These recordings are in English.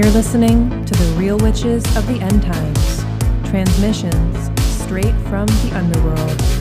You're listening to the Real Witches of the End Times, transmissions straight from the underworld.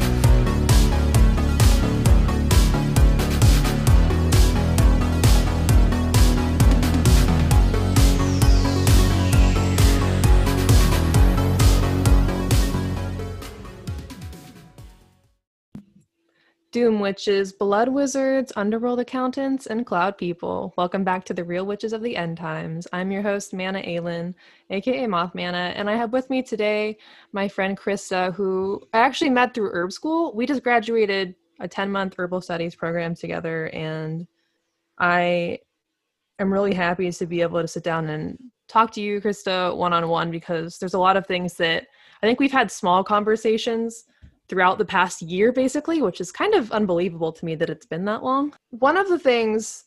Doom Witches, Blood Wizards, Underworld Accountants, and Cloud People. Welcome back to the Real Witches of the End Times. I'm your host, Mana Aelin, aka Moth Mana, and I have with me today my friend Christa, who I actually met through Herb School. We just graduated a 10 month herbal studies program together, and I am really happy to be able to sit down and talk to you, Christa, one on one, because there's a lot of things that I think we've had small conversations throughout the past year, basically, which is kind of unbelievable to me that it's been that long. One of the things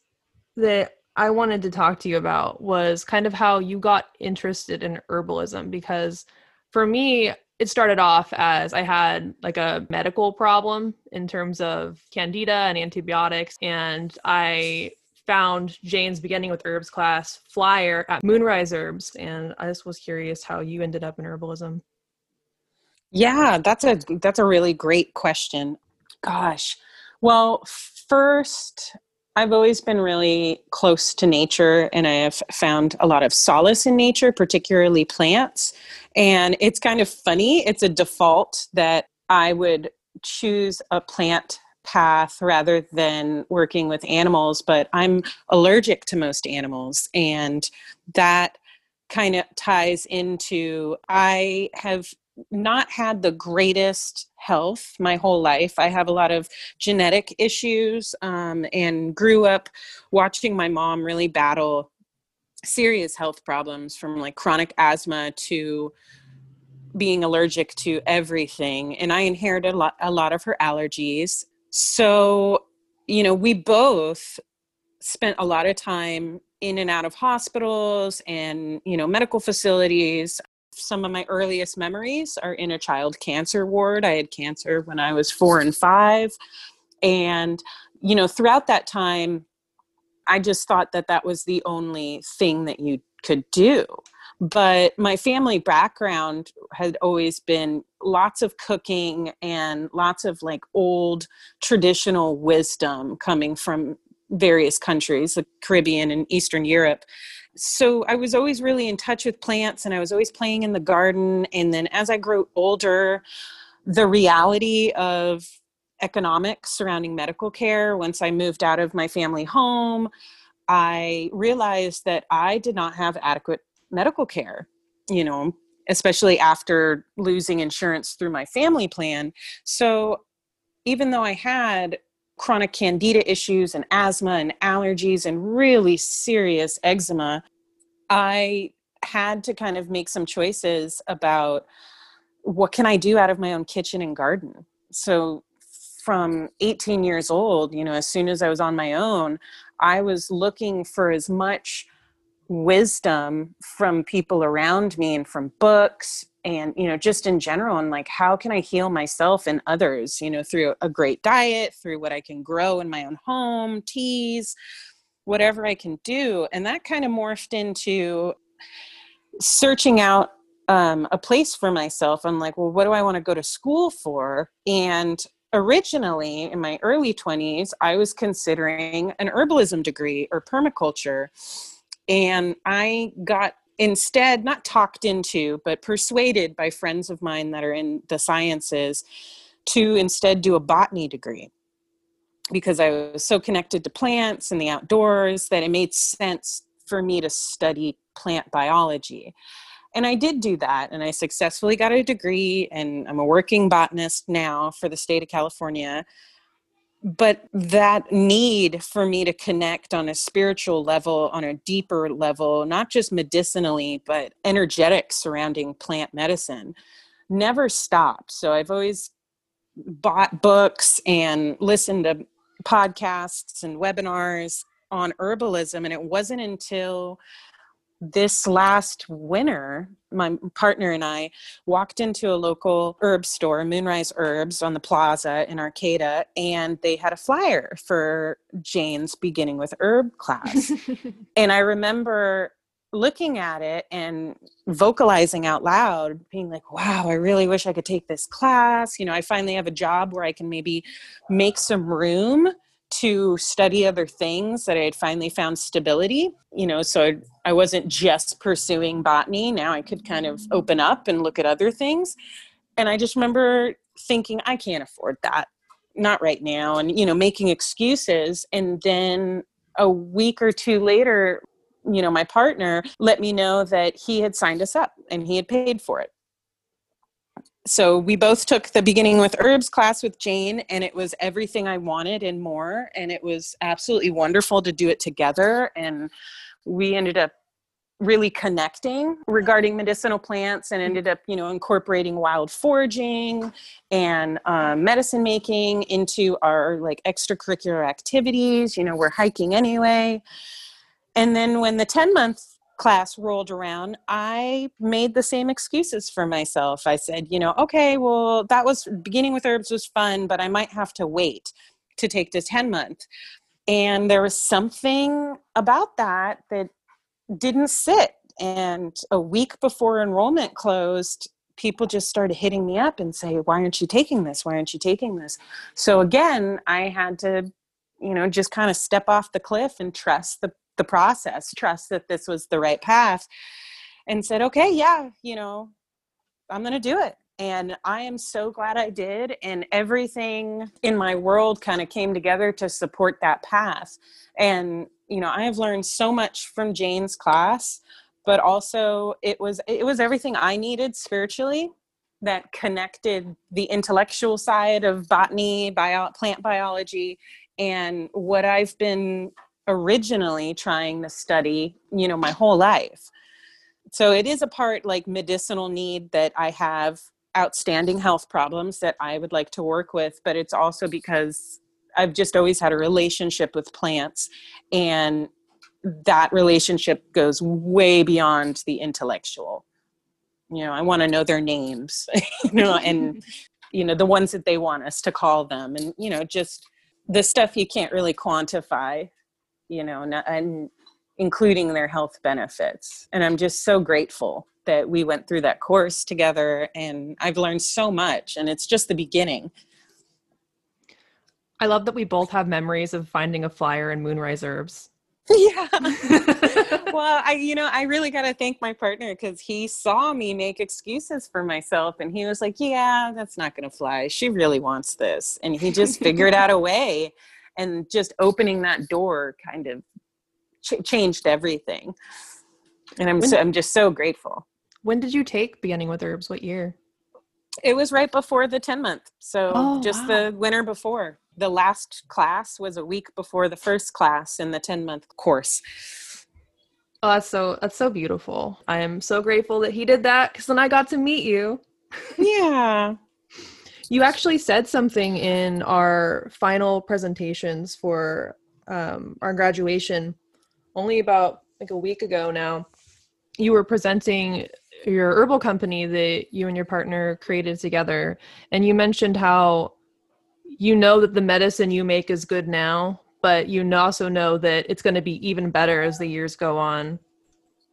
that I wanted to talk to you about was kind of how you got interested in herbalism because for me, it started off as I had like a medical problem in terms of candida and antibiotics, and I found Jane's beginning with herbs class flyer at Moonrise Herbs, and I just was curious how you ended up in herbalism. Yeah, that's a that's a really great question. Gosh. Well, first I've always been really close to nature and I have found a lot of solace in nature, particularly plants. And it's kind of funny, it's a default that I would choose a plant path rather than working with animals, but I'm allergic to most animals and that kind of ties into I have not had the greatest health my whole life. I have a lot of genetic issues um, and grew up watching my mom really battle serious health problems from like chronic asthma to being allergic to everything. And I inherited a lot, a lot of her allergies. So, you know, we both spent a lot of time in and out of hospitals and you know medical facilities some of my earliest memories are in a child cancer ward. I had cancer when I was four and five. And, you know, throughout that time, I just thought that that was the only thing that you could do. But my family background had always been lots of cooking and lots of like old traditional wisdom coming from various countries, the Caribbean and Eastern Europe so I was always really in touch with plants and I was always playing in the garden. And then as I grew older, the reality of economics surrounding medical care, once I moved out of my family home, I realized that I did not have adequate medical care, you know, especially after losing insurance through my family plan. So even though I had chronic candida issues and asthma and allergies and really serious eczema, I had to kind of make some choices about what can I do out of my own kitchen and garden. So from 18 years old, you know, as soon as I was on my own, I was looking for as much wisdom from people around me and from books and you know just in general and like how can i heal myself and others you know through a great diet through what i can grow in my own home teas whatever i can do. And that kind of morphed into searching out um, a place for myself. I'm like well what do i want to go to school for? And originally in my early 20s i was considering an herbalism degree or permaculture. And i got instead not talked into but persuaded by friends of mine that are in the sciences to instead do a botany degree. Because i was so connected to plants and the outdoors that it made sense for me to study plant biology. And i did do that and i successfully got a degree and i'm a working botanist now for the state of california but that need for me to connect on a spiritual level on a deeper level not just medicinally but energetic surrounding plant medicine never stopped. So i've always bought books and listened to podcasts and webinars on herbalism and it wasn't until this last winter, my partner and I walked into a local herb store, Moonrise Herbs, on the plaza in Arcata, and they had a flyer for Jane's beginning with herb class. and I remember looking at it and vocalizing out loud being like wow i really wish i could take this class you know i finally have a job where i can maybe make some room to study other things that i had finally found stability you know so i wasn't just pursuing botany. Now i could kind of open up and look at other things. And i just remember thinking i can't afford that. Not right now. And you know making excuses. And then a week or two later you know, my partner let me know that he had signed us up and he had paid for it. So we both took the beginning with herbs class with Jane, and it was everything I wanted and more. And it was absolutely wonderful to do it together. And we ended up really connecting regarding medicinal plants and ended up you know incorporating wild foraging and uh, medicine making into our like extracurricular activities you know we're hiking anyway and then when the 10 month class rolled around, I made the same excuses for myself. I said, you know, okay, well, that was beginning with herbs was fun, but I might have to wait to take the 10 month. And there was something about that that didn't sit. And a week before enrollment closed, people just started hitting me up and say, why aren't you taking this? Why aren't you taking this? So again, I had to, you know, just kind of step off the cliff and trust the the process, trust that this was the right path, and said, okay, yeah, you know, I'm going to do it. And I am so glad I did. And everything in my world kind of came together to support that path. And, you know, I have learned so much from Jane's class, but also it was it was everything I needed spiritually that connected the intellectual side of botany, bio, plant biology, and what I've been originally trying to study, you know, my whole life. So it is a part like medicinal need that I have outstanding health problems that I would like to work with, but it's also because I've just always had a relationship with plants and that relationship goes way beyond the intellectual. You know, I want to know their names, you know, and you know, the ones that they want us to call them and you know, just the stuff you can't really quantify you know, and including their health benefits. And I'm just so grateful that we went through that course together and I've learned so much and it's just the beginning. I love that we both have memories of finding a flyer in Moonrise Herbs. Yeah. well, I you know, I really got to thank my partner cuz he saw me make excuses for myself and he was like, "Yeah, that's not going to fly. She really wants this." And he just figured out a way and just opening that door kind of ch- changed everything. And i'm so, i'm just so grateful. When did you take beginning with herbs? What year? It was right before the 10 month. So oh, just wow. the winter before. The last class was a week before the first class in the 10 month course. Oh that's so that's so beautiful. I am so grateful that he did that because then i got to meet you. Yeah you actually said something in our final presentations for um, our graduation only about like a week ago now. You were presenting your herbal company that you and your partner created together, and you mentioned how you know that the medicine you make is good now, but you also know that it's going to be even better as the years go on.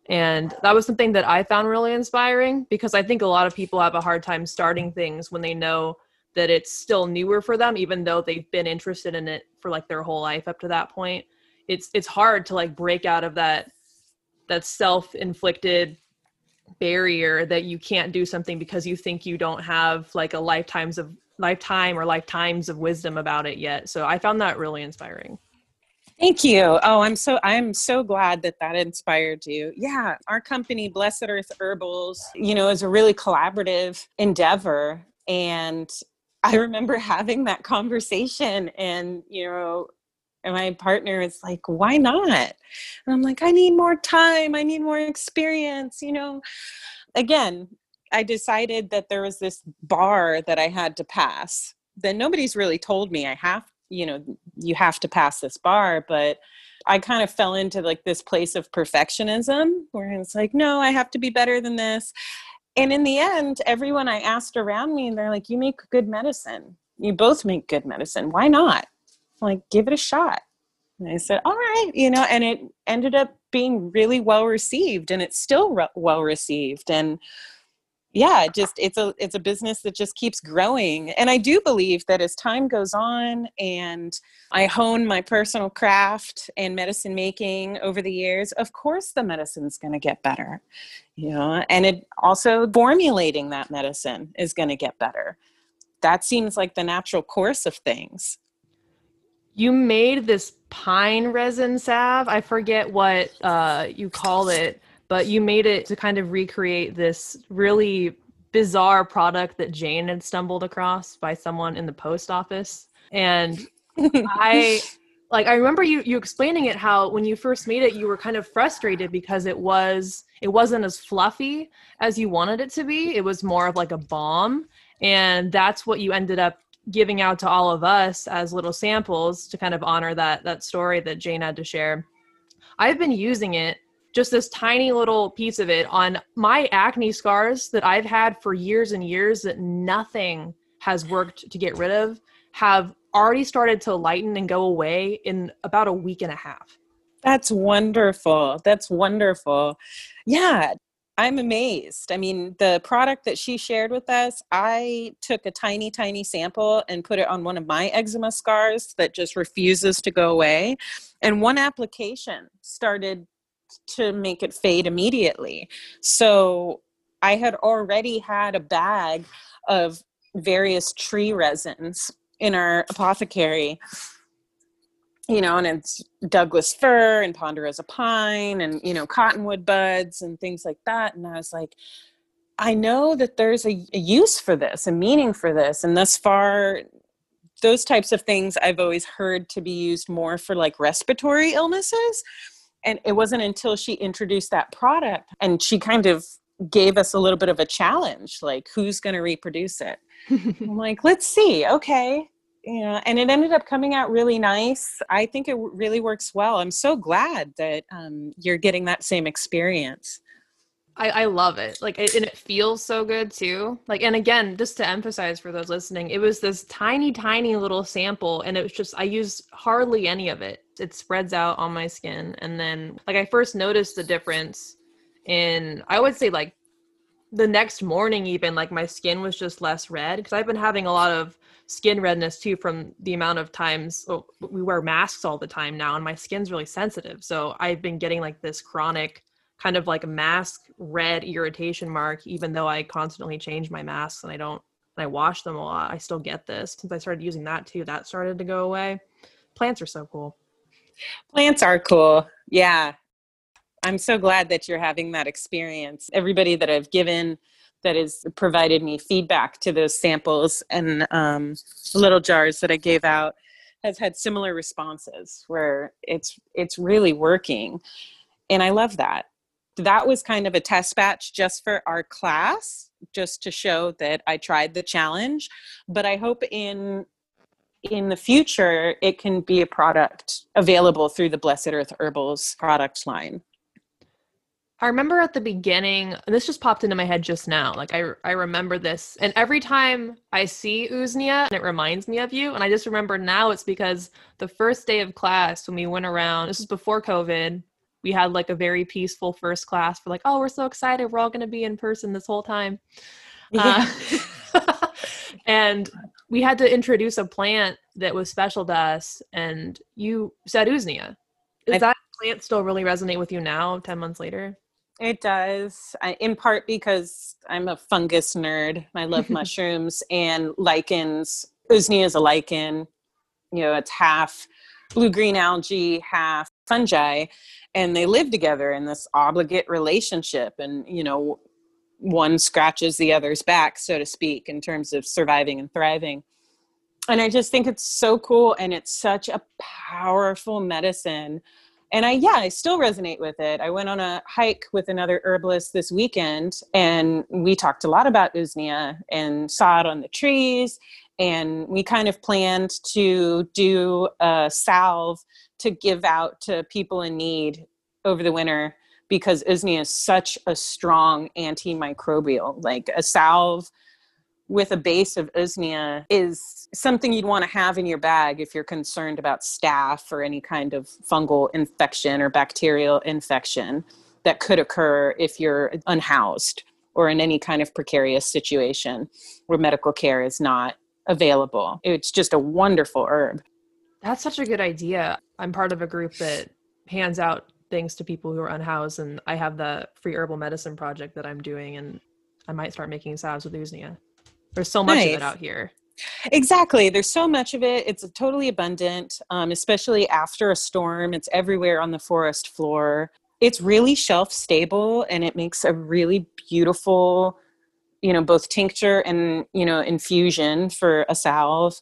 And that was something that I found really inspiring because I think a lot of people have a hard time starting things when they know that it's still newer for them even though they've been interested in it for like their whole life up to that point it's it's hard to like break out of that that self-inflicted barrier that you can't do something because you think you don't have like a lifetimes of lifetime or lifetimes of wisdom about it yet so i found that really inspiring Thank you. Oh, I'm so I'm so glad that that inspired you. Yeah, our company Blessed Earth Herbals, you know, is a really collaborative endeavor and I remember having that conversation and, you know, and my partner is like, why not? And I'm like, I need more time. I need more experience. You know, again, I decided that there was this bar that I had to pass. Then nobody's really told me I have, you know, you have to pass this bar, but I kind of fell into like this place of perfectionism where it's like, no, I have to be better than this and in the end everyone i asked around me and they're like you make good medicine. You both make good medicine. Why not? Like give it a shot. And I said, all right, you know, and it ended up being really well received and it's still re- well received. And yeah, just it's a it's a business that just keeps growing. And I do believe that as time goes on and I hone my personal craft and medicine making over the years, of course the medicine's going to get better. You know, and it also formulating that medicine is going to get better. That seems like the natural course of things you made this pine resin salve. I forget what uh, you called it, but you made it to kind of recreate this really bizarre product that Jane had stumbled across by someone in the post office. And I like I remember you you explaining it how when you first made it you were kind of frustrated because it was it wasn't as fluffy as you wanted it to be. It was more of like a balm and that's what you ended up giving out to all of us as little samples to kind of honor that that story that Jane had to share. I've been using it just this tiny little piece of it on my acne scars that I've had for years and years that nothing has worked to get rid of have already started to lighten and go away in about a week and a half. That's wonderful. That's wonderful. Yeah, I'm amazed. I mean, the product that she shared with us, I took a tiny, tiny sample and put it on one of my eczema scars that just refuses to go away. And one application started to make it fade immediately. So I had already had a bag of various tree resins in our apothecary you know, and it's Douglas fir and ponderosa pine and, you know, cottonwood buds and things like that. And I was like, I know that there's a, a, use for this, a meaning for this. And thus far, those types of things I've always heard to be used more for like respiratory illnesses. And it wasn't until she introduced that product and she kind of gave us a little bit of a challenge like, who's going to reproduce it? I'm like, let's see. Okay. Yeah and it ended up coming out really nice. I think it really works well. I'm so glad that um, you're getting that same experience. I, I love it. Like it, and it feels so good too. Like and again just to emphasize for those listening it was this tiny tiny little sample and it was just i used hardly any of it it spreads out on my skin. And then like i first noticed the difference in i would say like the next morning even like my skin was just less red because i've been having a lot of skin redness too from the amount of times well, we wear masks all the time now and my skin's really sensitive. So i've been getting like this chronic kind of like mask red irritation mark even though i constantly change my masks and i don't and i wash them a lot i still get this. Since i started using that too that started to go away. Plants are so cool plants are cool. Yeah. I'm so glad that you're having that experience. Everybody that i've given that has provided me feedback to those samples and um, little jars that I gave out has had similar responses where it's it's really working. And I love that. That was kind of a test batch just for our class just to show that I tried the challenge. But I hope in in the future it can be a product available through the Blessed Earth Herbals product line. I remember at the beginning, and this just popped into my head just now. Like I, I remember this, and every time I see Usnea, it reminds me of you. And I just remember now it's because the first day of class when we went around, this was before COVID. We had like a very peaceful first class. For like, oh, we're so excited, we're all going to be in person this whole time. Uh, and we had to introduce a plant that was special to us, and you said Usnea. Does I- that plant still really resonate with you now, ten months later? It does, I, in part because I'm a fungus nerd. I love mushrooms and lichens. Usnea is a lichen. You know, it's half blue green algae, half fungi, and they live together in this obligate relationship. And you know, one scratches the other's back, so to speak, in terms of surviving and thriving. And I just think it's so cool, and it's such a powerful medicine. And i yeah i still resonate with it. I went on a hike with another herbalist this weekend and we talked a lot about usnea and saw it on the trees and we kind of planned to do a salve to give out to people in need over the winter because usnea is such a strong antimicrobial like a salve with a base of usnea is something you'd want to have in your bag if you're concerned about staph or any kind of fungal infection or bacterial infection that could occur if you're unhoused or in any kind of precarious situation where medical care is not available. It's just a wonderful herb. That's such a good idea. I'm part of a group that hands out things to people who are unhoused, and I have the free herbal medicine project that I'm doing, and I might start making salves with usnea. There's so much nice. of it out here. Exactly. There's so much of it. It's totally abundant, um, especially after a storm. It's everywhere on the forest floor. It's really shelf stable and it makes a really beautiful, you know, both tincture and, you know, infusion for a salve.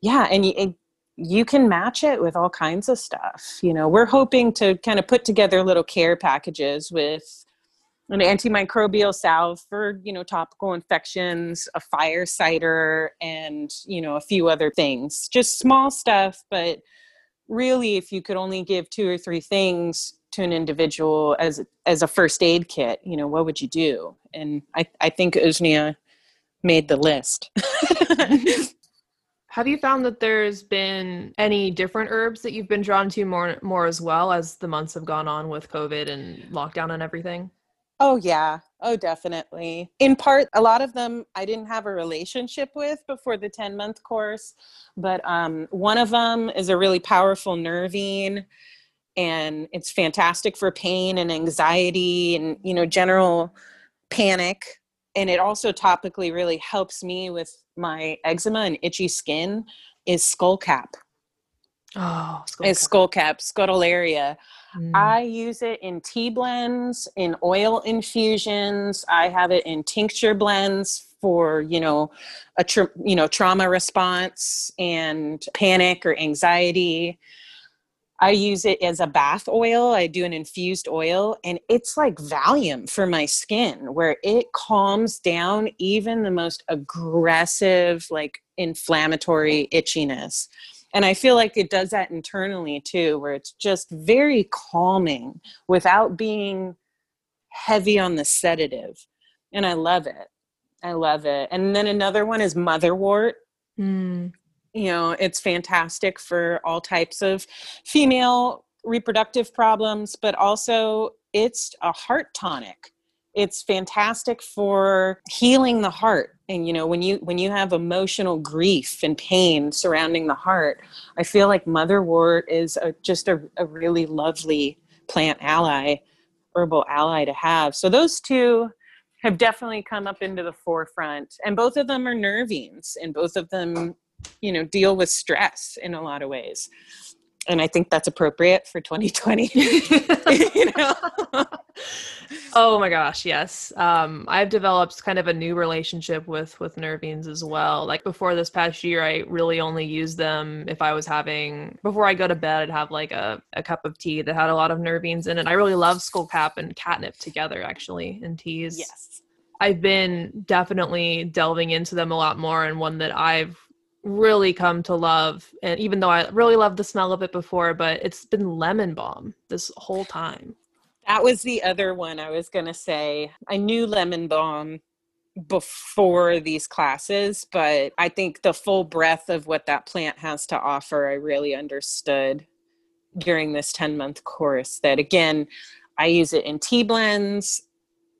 Yeah. And you, you can match it with all kinds of stuff. You know, we're hoping to kind of put together little care packages with an antimicrobial salve for you know topical infections a fire cider and you know a few other things just small stuff but really if you could only give two or three things to an individual as as a first aid kit you know what would you do and i i think usnea made the list have you found that there's been any different herbs that you've been drawn to more more as well as the months have gone on with covid and lockdown and everything Oh, yeah. Oh, definitely. In part, a lot of them I didn't have a relationship with before the 10 month course, but um, one of them is a really powerful nervine and it's fantastic for pain and anxiety and, you know, general panic. And it also topically really helps me with my eczema and itchy skin is skullcap. Oh, skullcap. Is skullcap, scutellaria. Mm. I use it in tea blends, in oil infusions. I have it in tincture blends for you know a you know trauma response and panic or anxiety. I use it as a bath oil. I do an infused oil, and it's like Valium for my skin, where it calms down even the most aggressive, like inflammatory itchiness and i feel like it does that internally too where it's just very calming without being heavy on the sedative and i love it i love it and then another one is motherwort mm. You know it's fantastic for all types of female reproductive problems but also it's a heart tonic. It's fantastic for healing the heart. And you know when you when you have emotional grief and pain surrounding the heart i feel like motherwort is a, just a, a really lovely plant ally herbal ally to have. So those two have definitely come up into the forefront and both of them are nervines and both of them you know deal with stress in a lot of ways and I think that's appropriate for 2020. you know? oh my gosh, yes. Um, I've developed kind of a new relationship with with nervines as well. Like before this past year, I really only used them if I was having before I go to bed. I'd have like a, a cup of tea that had a lot of nervines in it. I really love skullcap and catnip together, actually, in teas. Yes. I've been definitely delving into them a lot more, and one that I've really come to love and even though i really loved the smell of it before but it's been lemon balm this whole time. That was the other one i was going to say. I knew lemon balm before these classes but i think the full breadth of what that plant has to offer i really understood during this 10 month course that again i use it in tea blends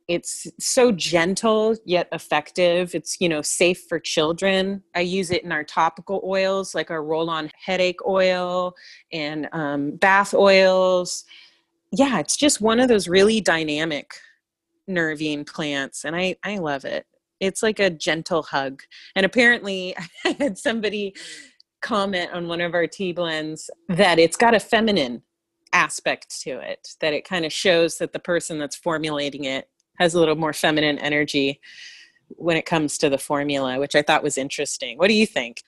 it's so gentle yet effective. It's you know safe for children. I use it in our topical oils like our roll on headache oil and um, bath oils. Yeah it's just one of those really dynamic nervine plants and i i love it. It's like a gentle hug. And apparently i had somebody comment on one of our tea blends that it's got a feminine aspect to it that it kind of shows that the person that's formulating it has a little more feminine energy when it comes to the formula, which I thought was interesting. What do you think?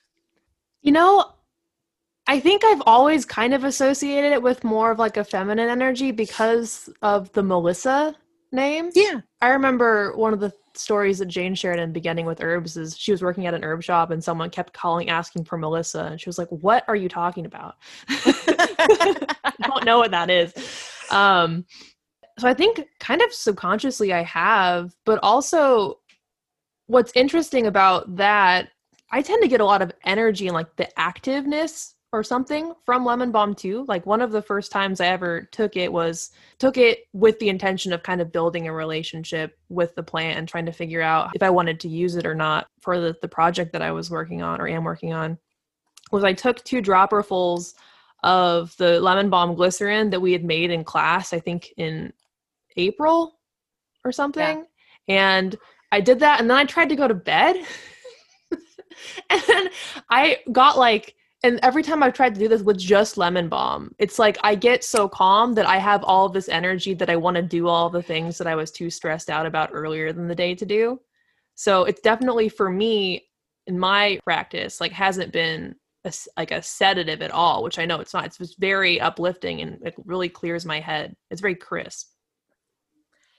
You know, I think I've always kind of associated it with more of like a feminine energy because of the Melissa name. Yeah. I remember one of the stories that Jane shared in beginning with herbs is she was working at an herb shop and someone kept calling asking for Melissa and she was like, "What are you talking about?" I don't know what that is. Um, so I think kind of subconsciously I have, but also what's interesting about that, I tend to get a lot of energy and like the activeness or something from lemon balm too. Like one of the first times i ever took it was took it with the intention of kind of building a relationship with the plant and trying to figure out if i wanted to use it or not for the, the project that i was working on or am working on was i took two dropperfuls of the lemon balm glycerin that we had made in class i think in april or something yeah. and i did that and then i tried to go to bed and then i got like and every time I've tried to do this with just lemon balm, it's like I get so calm that I have all this energy that I want to do all the things that I was too stressed out about earlier than the day to do. So it's definitely for me in my practice, like hasn't been a, like a sedative at all, which I know it's not. It's just very uplifting and it really clears my head. It's very crisp.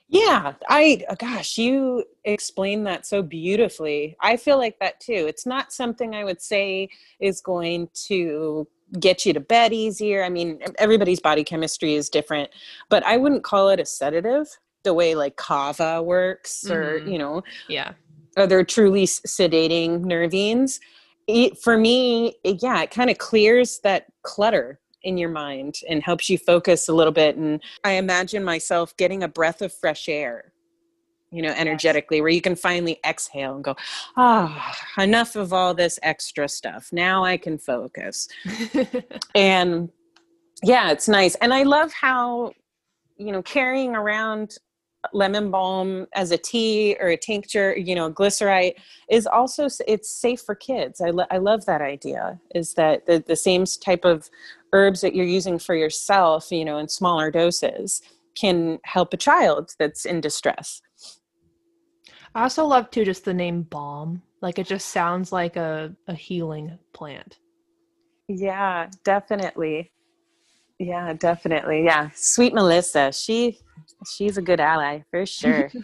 Yeah, I uh, gosh, you explained that so beautifully. I feel like that too. It's not something I would say is going to get you to bed easier. I mean, everybody's body chemistry is different, but I wouldn't call it a sedative the way like kava works or, mm-hmm. you know, yeah. Are there truly sedating nervines? It, for me, it, yeah, it kind of clears that clutter in your mind and helps you focus a little bit. And I imagine myself getting a breath of fresh air, you know, energetically, yes. where you can finally exhale and go, ah, oh, enough of all this extra stuff. Now I can focus. and yeah, it's nice. And I love how, you know, carrying around lemon balm as a tea or a tincture you know glycerite is also it's safe for kids i, lo- I love that idea is that the, the same type of herbs that you're using for yourself, you know, in smaller doses can help a child that's in distress. I also love too just the name balm. Like it just sounds like a, a healing plant. Yeah, definitely. Yeah, definitely. Yeah. Sweet Melissa, she she's a good ally for sure.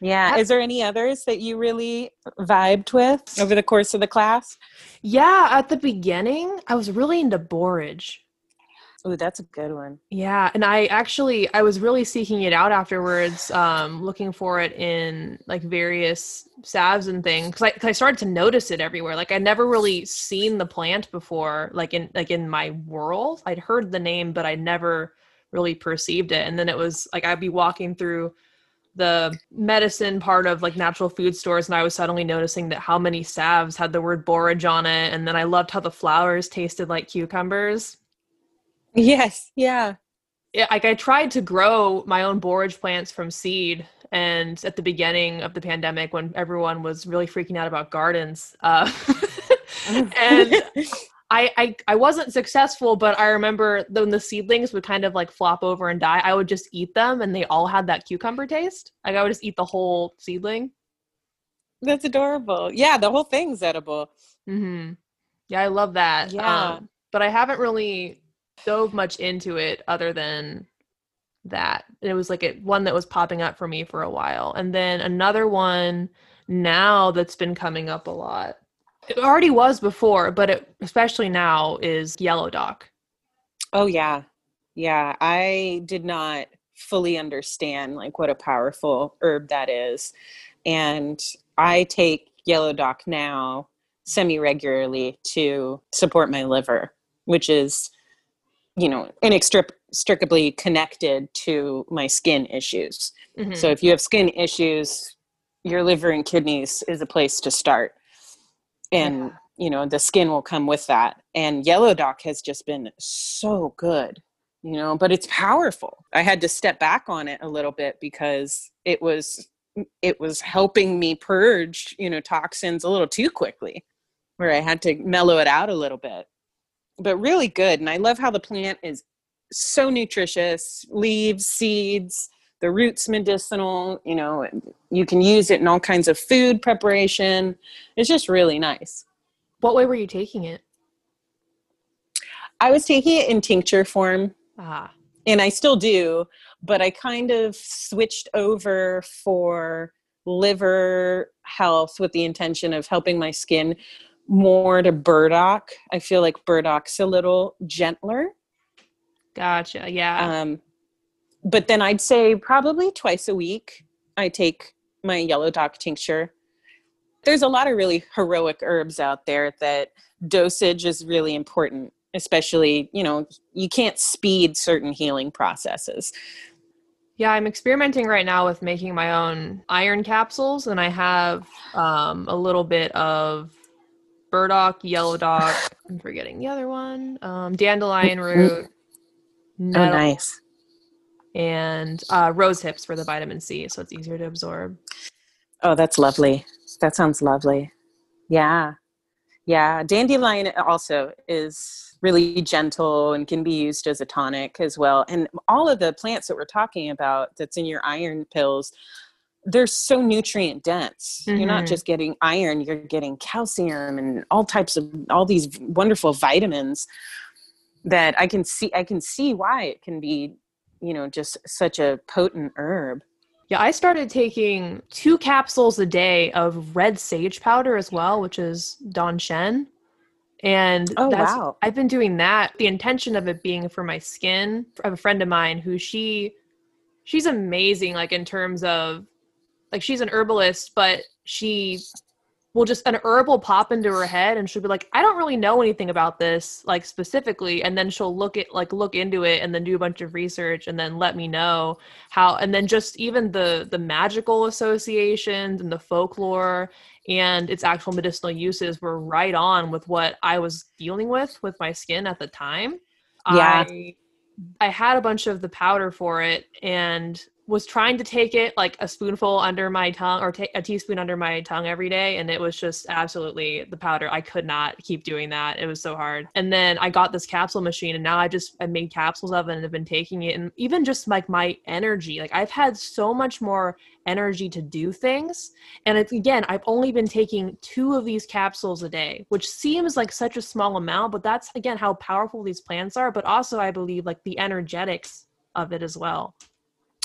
Yeah. Is there any others that you really vibed with over the course of the class? Yeah, at the beginning, I was really into borage. Oh, that's a good one. Yeah, and I actually I was really seeking it out afterwards, um, looking for it in like various salves and things because I, I started to notice it everywhere. Like I never really seen the plant before, like in like in my world. I'd heard the name, but I never really perceived it. And then it was like I'd be walking through the medicine part of like natural food stores and I was suddenly noticing that how many salves had the word borage on it and then I loved how the flowers tasted like cucumbers. Yes, yeah. Yeah, like I tried to grow my own borage plants from seed and at the beginning of the pandemic when everyone was really freaking out about gardens uh, and I, I I wasn't successful, but I remember when the seedlings would kind of like flop over and die, I would just eat them and they all had that cucumber taste. Like I would just eat the whole seedling. That's adorable. Yeah, the whole thing's edible. Mm-hmm. Yeah, I love that. Yeah. Um, but I haven't really dove much into it other than that. It was like it one that was popping up for me for a while. And then another one now that's been coming up a lot it already was before, but it, especially now is yellow dock. Oh yeah. Yeah, I did not fully understand like what a powerful herb that is. And I take yellow dock now semi regularly to support my liver, which is, you know, inextricably connected to my skin issues. Mm-hmm. So if you have skin issues, your liver and kidneys is a place to start and yeah. you know the skin will come with that and yellow dock has just been so good you know but it's powerful i had to step back on it a little bit because it was it was helping me purge you know toxins a little too quickly where i had to mellow it out a little bit but really good and i love how the plant is so nutritious leaves seeds the roots medicinal you know you can use it in all kinds of food preparation. It's just really nice. What way were you taking it? I was taking it in tincture form. Ah. and i still do but i kind of switched over for liver health with the intention of helping my skin more to burdock. I feel like burdock's a little gentler. Gotcha yeah. Um but then I'd say probably twice a week I take my yellow dock tincture. There's a lot of really heroic herbs out there that dosage is really important, especially, you know, you can't speed certain healing processes. Yeah, I'm experimenting right now with making my own iron capsules, and I have um, a little bit of burdock, yellow dock. I'm forgetting the other one. Um, dandelion root. Nettle, oh, nice. And uh, rose hips for the vitamin C, so it's easier to absorb. Oh, that's lovely. That sounds lovely. Yeah. Yeah. Dandelion also is really gentle and can be used as a tonic as well. And all of the plants that we're talking about that's in your iron pills they're so nutrient dense. Mm-hmm. You're not mm-hmm. just getting iron, you're getting calcium and all types of all these wonderful vitamins that I can see I can see why it can be, you know, just such a potent herb. Yeah, I started taking two capsules a day of red sage powder as well, which is Dan Shen. And oh, wow. I've been doing that. The intention of it being for my skin. I have a friend of mine who she she's amazing like in terms of like she's an herbalist, but she will just an herb will pop into her head and she'll be like, I don't really know anything about this, like specifically, and then she'll look at like look into it and then do a bunch of research and then let me know how and then just even the the magical associations and the folklore and its actual medicinal uses were right on with what I was dealing with with my skin at the time. Yeah. I I had a bunch of the powder for it and was trying to take it like a spoonful under my tongue or take a teaspoon under my tongue every day and it was just absolutely the powder. I could not keep doing that. It was so hard. And then i got this capsule machine and now i just i made capsules of it and have been taking it and even just like my energy. Like i've had so much more energy to do things and it's again i've only been taking two of these capsules a day which seems like such a small amount but that's again how powerful these plants are but also i believe like the energetics of it as well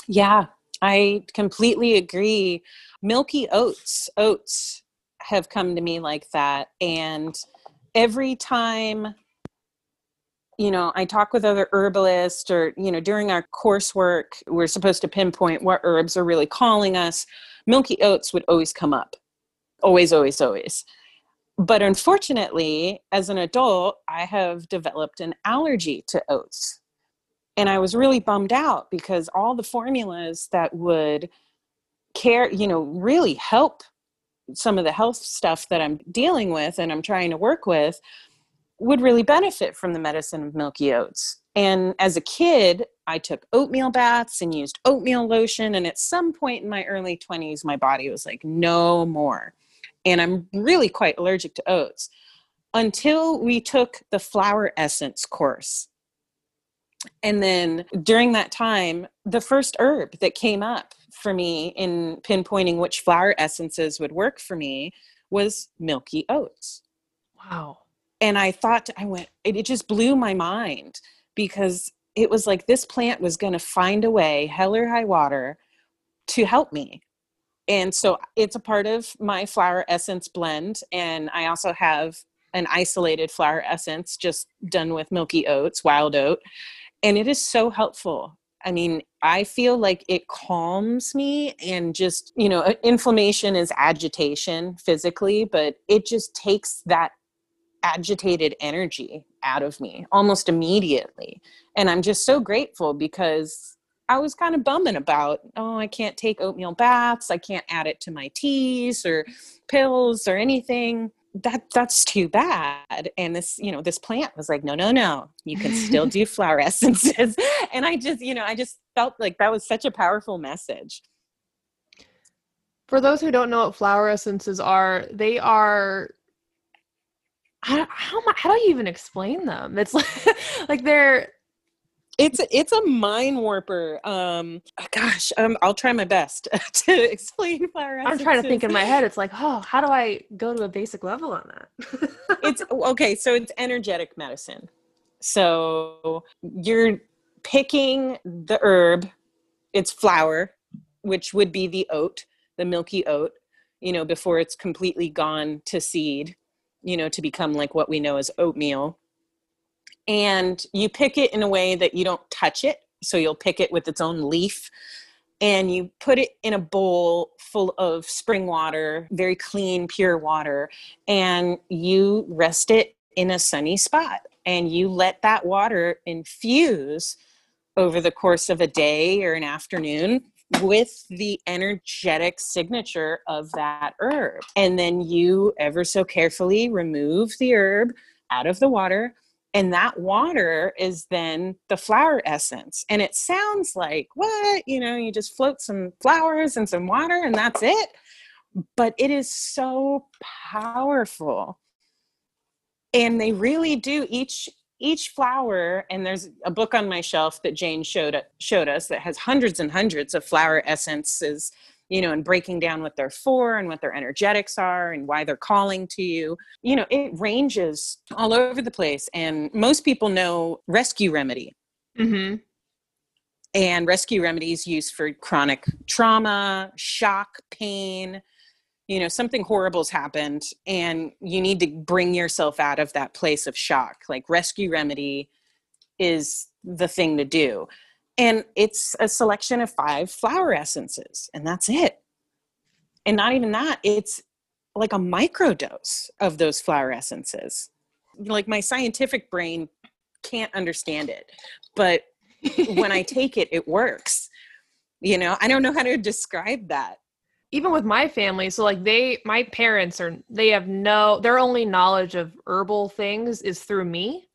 yeah, I completely agree. Milky oats, oats have come to me like that. And every time, you know, I talk with other herbalists or, you know, during our coursework, we're supposed to pinpoint what herbs are really calling us. Milky oats would always come up. Always, always, always. But unfortunately, as an adult, I have developed an allergy to oats and i was really bummed out because all the formulas that would care you know really help some of the health stuff that i'm dealing with and i'm trying to work with would really benefit from the medicine of milky oats. And as a kid i took oatmeal baths and used oatmeal lotion and at some point in my early 20s my body was like no more. And i'm really quite allergic to oats. Until we took the flower essence course and then during that time, the first herb that came up for me in pinpointing which flower essences would work for me was milky oats. Wow. And I thought, I went, it, it just blew my mind because it was like this plant was going to find a way, hell or high water, to help me. And so it's a part of my flower essence blend. And I also have an isolated flower essence just done with milky oats, wild oat and it is so helpful I mean, I feel like it calms me and just, you know, uh, inflammation is agitation physically, but it just takes that agitated energy out of me almost immediately. And I'm just so grateful because I was kind of bumming about, oh, I can't take oatmeal baths, I can't add it to my teas or pills or anything that that's too bad. And this you know this plant was like no no no you can still do flower essences. And i just you know i just felt like that was such a powerful message. For those who don't know what flower essences are they are how, how, how do you even explain them? It's like like they're it's it's a mind warper um gosh um, i'll try my best to explain flower i'm trying to think in my head it's like oh how do i go to a basic level on that? It's okay so it's energetic medicine. So you're picking the herb it's flower which would be the oat the milky oat you know before it's completely gone to seed you know to become like what we know as oatmeal and you pick it in a way that you don't touch it so you'll pick it with its own leaf and you put it in a bowl full of spring water, very clean, pure water, and you rest it in a sunny spot and you let that water infuse over the course of a day or an afternoon with the energetic signature of that herb. And then you ever so carefully remove the herb out of the water and that water is then the flower essence. And it sounds like what? You know you just float some flowers and some water and that's it. But it is so powerful. And they really do each each flower and there's a book on my shelf that jane showed showed us that has hundreds and hundreds of flower essences you know, and breaking down what they're for and what their energetics are and why they're calling to you. You know, it ranges all over the place. And most people know rescue remedy. Mm-hmm. And rescue remedies used for chronic trauma, shock, pain. You know, something horrible's happened and you need to bring yourself out of that place of shock. Like rescue remedy is the thing to do and it's a selection of five flower essences and that's it. And not even that it's like a microdose of those flower essences. Like my scientific brain can't understand it but when i take it it works. You know i don't know how to describe that. Even with my family so like they my parents are they have no their only knowledge of herbal things is through me.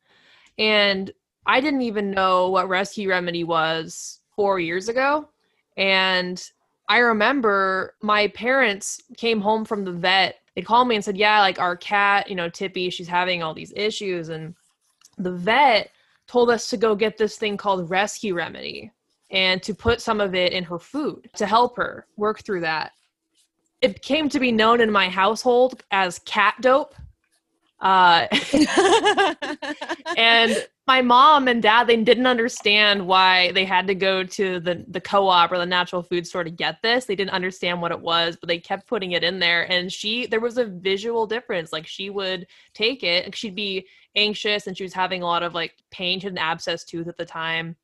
And I didn't even know what Rescue Remedy was four years ago. And I remember my parents came home from the vet. They called me and said, Yeah, like our cat, you know, Tippy, she's having all these issues. And the vet told us to go get this thing called Rescue Remedy and to put some of it in her food to help her work through that. It came to be known in my household as cat dope. Uh, and my mom and dad they didn't understand why they had to go to the the co-op or the natural food store to get this. They didn't understand what it was but they kept putting it in there. And she there was a visual difference. Like she would take it she'd be anxious and she was having a lot of like pain. To an abscess tooth at the time.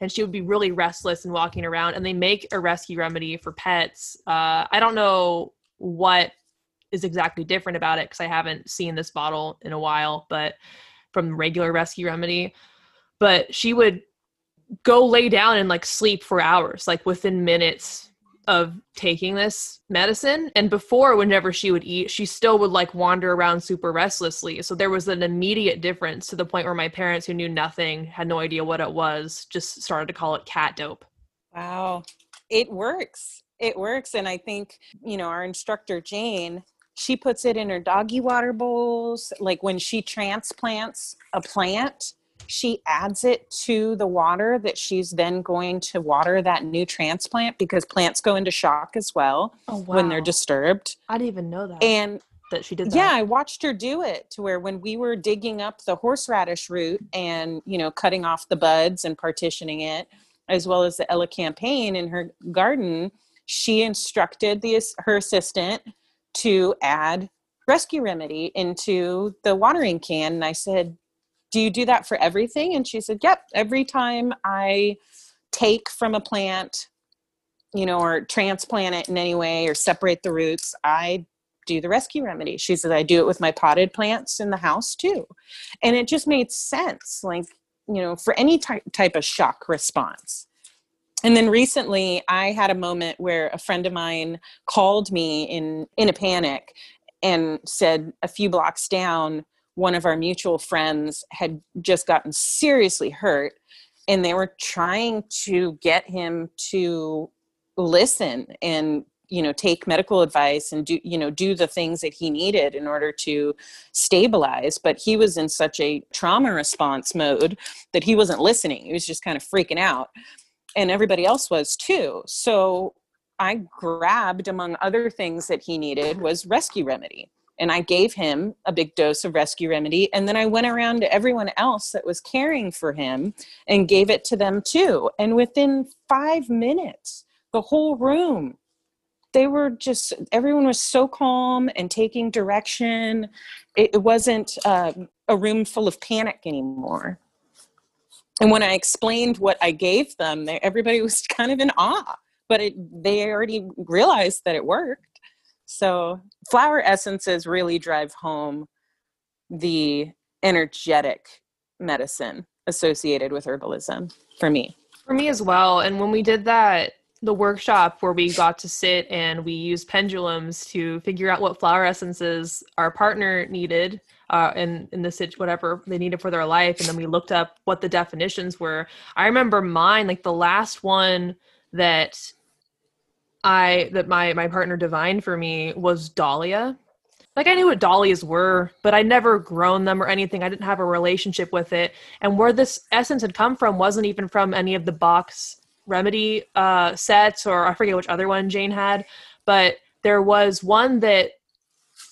And she would be really restless and walking around. And they make a rescue remedy for pets. Uh, i don't know what is exactly different about it because i haven't seen this bottle in a while but from regular rescue remedy but she would go lay down and like sleep for hours like within minutes of taking this medicine. And before whenever she would eat she still would like wander around super restlessly. So there was an immediate difference to the point where my parents who knew nothing had no idea what it was just started to call it cat dope. Wow. It works. It works. And i think you know our instructor jane she puts it in her doggy water bowls like when she transplants a plant she adds it to the water that she's then going to water that new transplant because plants go into shock as well oh, wow. when they're disturbed i didn't even know that and that she did that. yeah i watched her do it to where when we were digging up the horseradish root and you know cutting off the buds and partitioning it as well as the elecampane in her garden she instructed the her assistant to add rescue remedy into the watering can. And i said do you do that for everything? And she said yep every time i take from a plant you know or transplant it in any way or separate the roots i do the rescue remedy. She said i do it with my potted plants in the house too. And it just made sense like you know for any ty- type of shock response and then recently i had a moment where a friend of mine called me in in a panic and said a few blocks down one of our mutual friends had just gotten seriously hurt and they were trying to get him to listen and you know take medical advice and do you know do the things that he needed in order to stabilize. But he was in such a trauma response mode that he wasn't listening. He was just kind of freaking out and everybody else was too. So I grabbed, among other things that he needed, was rescue remedy. And I gave him a big dose of rescue remedy. And then I went around to everyone else that was caring for him and gave it to them too. And within five minutes, the whole room, they were just, everyone was so calm and taking direction. It, wasn't uh, a room full of panic anymore. And when I explained what I gave them, they, everybody was kind of in awe. But it, they already realized that it worked. So flower essences really drive home the energetic medicine associated with herbalism for me. For me as well. And when we did that, the workshop where we got to sit and we used pendulums to figure out what flower essences our partner needed uh, in in the sit whatever they needed for their life, and then we looked up what the definitions were. I remember mine, like the last one that I that my my partner divined for me was dahlia. Like I knew what dahlias were, but I'd never grown them or anything. I didn't have a relationship with it. And where this essence had come from wasn't even from any of the box remedy uh, sets or I forget which other one Jane had, but there was one that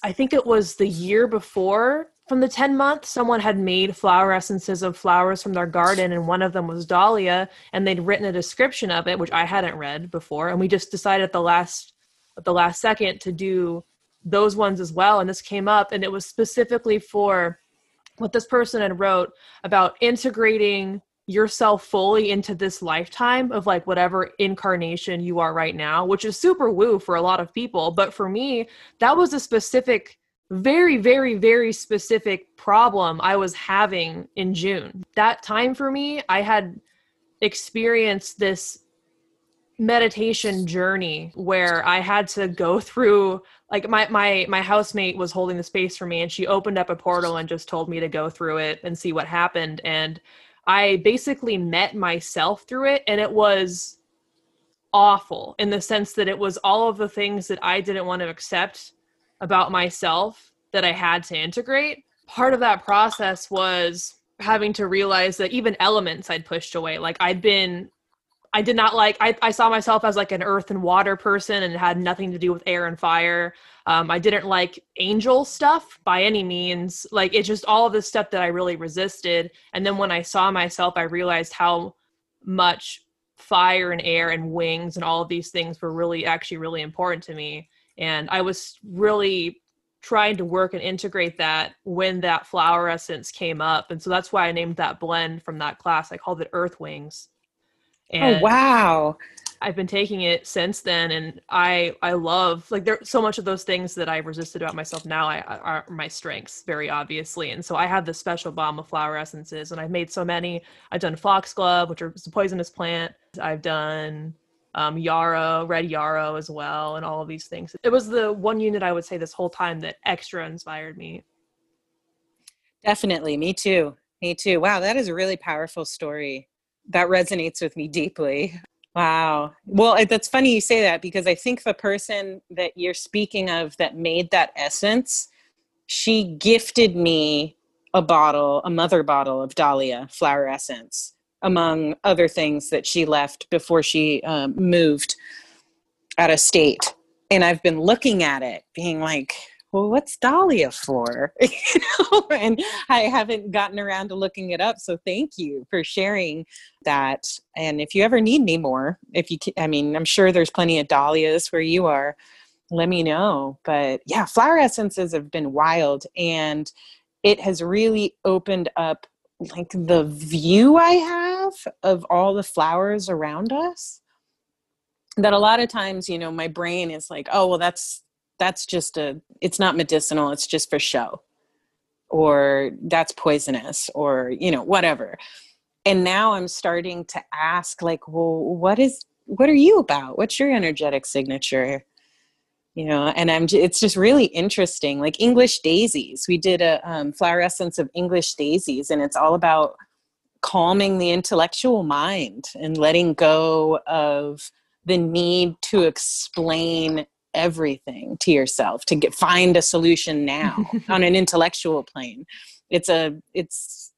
I think it was the year before from the 10 month someone had made flower essences of flowers from their garden and one of them was dahlia and they'd written a description of it which i hadn't read before and we just decided at the last at the last second to do those ones as well and this came up and it was specifically for what this person had wrote about integrating yourself fully into this lifetime of like whatever incarnation you are right now which is super woo for a lot of people but for me that was a specific very, very, very specific problem I was having in June. That time for me, I had experienced this meditation journey where I had to go through like my my my housemate was holding the space for me and she opened up a portal and just told me to go through it and see what happened and I basically met myself through it and it was awful in the sense that it was all of the things that I didn't want to accept about myself that I had to integrate. Part of that process was having to realize that even elements I'd pushed away. Like I'd been I did not like I, I saw myself as like an earth and water person and it had nothing to do with air and fire. Um, I didn't like angel stuff by any means. Like it's just all of this stuff that I really resisted. And then when I saw myself, I realized how much fire and air and wings and all of these things were really actually really important to me and i was really trying to work and integrate that when that flower essence came up and so that's why i named that blend from that class i called it earth wings and oh wow i've been taking it since then and i i love like there so much of those things that i resisted about myself now I, are my strengths very obviously and so i have this special bomb of flower essences and i've made so many i've done foxglove which is a poisonous plant i've done um, yarrow, red yarrow as well, and all of these things. It was the one unit I would say this whole time that extra inspired me. Definitely, me too. Me too. Wow, that is a really powerful story. That resonates with me deeply. Wow. Well, that's funny you say that because I think the person that you're speaking of that made that essence, she gifted me a bottle, a mother bottle of Dahlia flower essence among other things that she left before she um, moved out of state. And I've been looking at it, being like, well, what's Dahlia for? you know, and I haven't gotten around to looking it up. So thank you for sharing that. And if you ever need me more, if you, I mean, I'm sure there's plenty of Dahlias where you are. Let me know. But yeah, flower essences have been wild, and it has really opened up like the view I have of all the flowers around us that a lot of times you know my brain is like oh well that's that's just a it's not medicinal it's just for show. Or that's poisonous or you know whatever. And now i'm starting to ask like well what is what are you about? What's your energetic signature? You know and i'm it's just really interesting like english daisies. We did a um, flower essence of english daisies and it's all about calming the intellectual mind and letting go of the need to explain everything to yourself to get find a solution now on an intellectual plane. It's a it's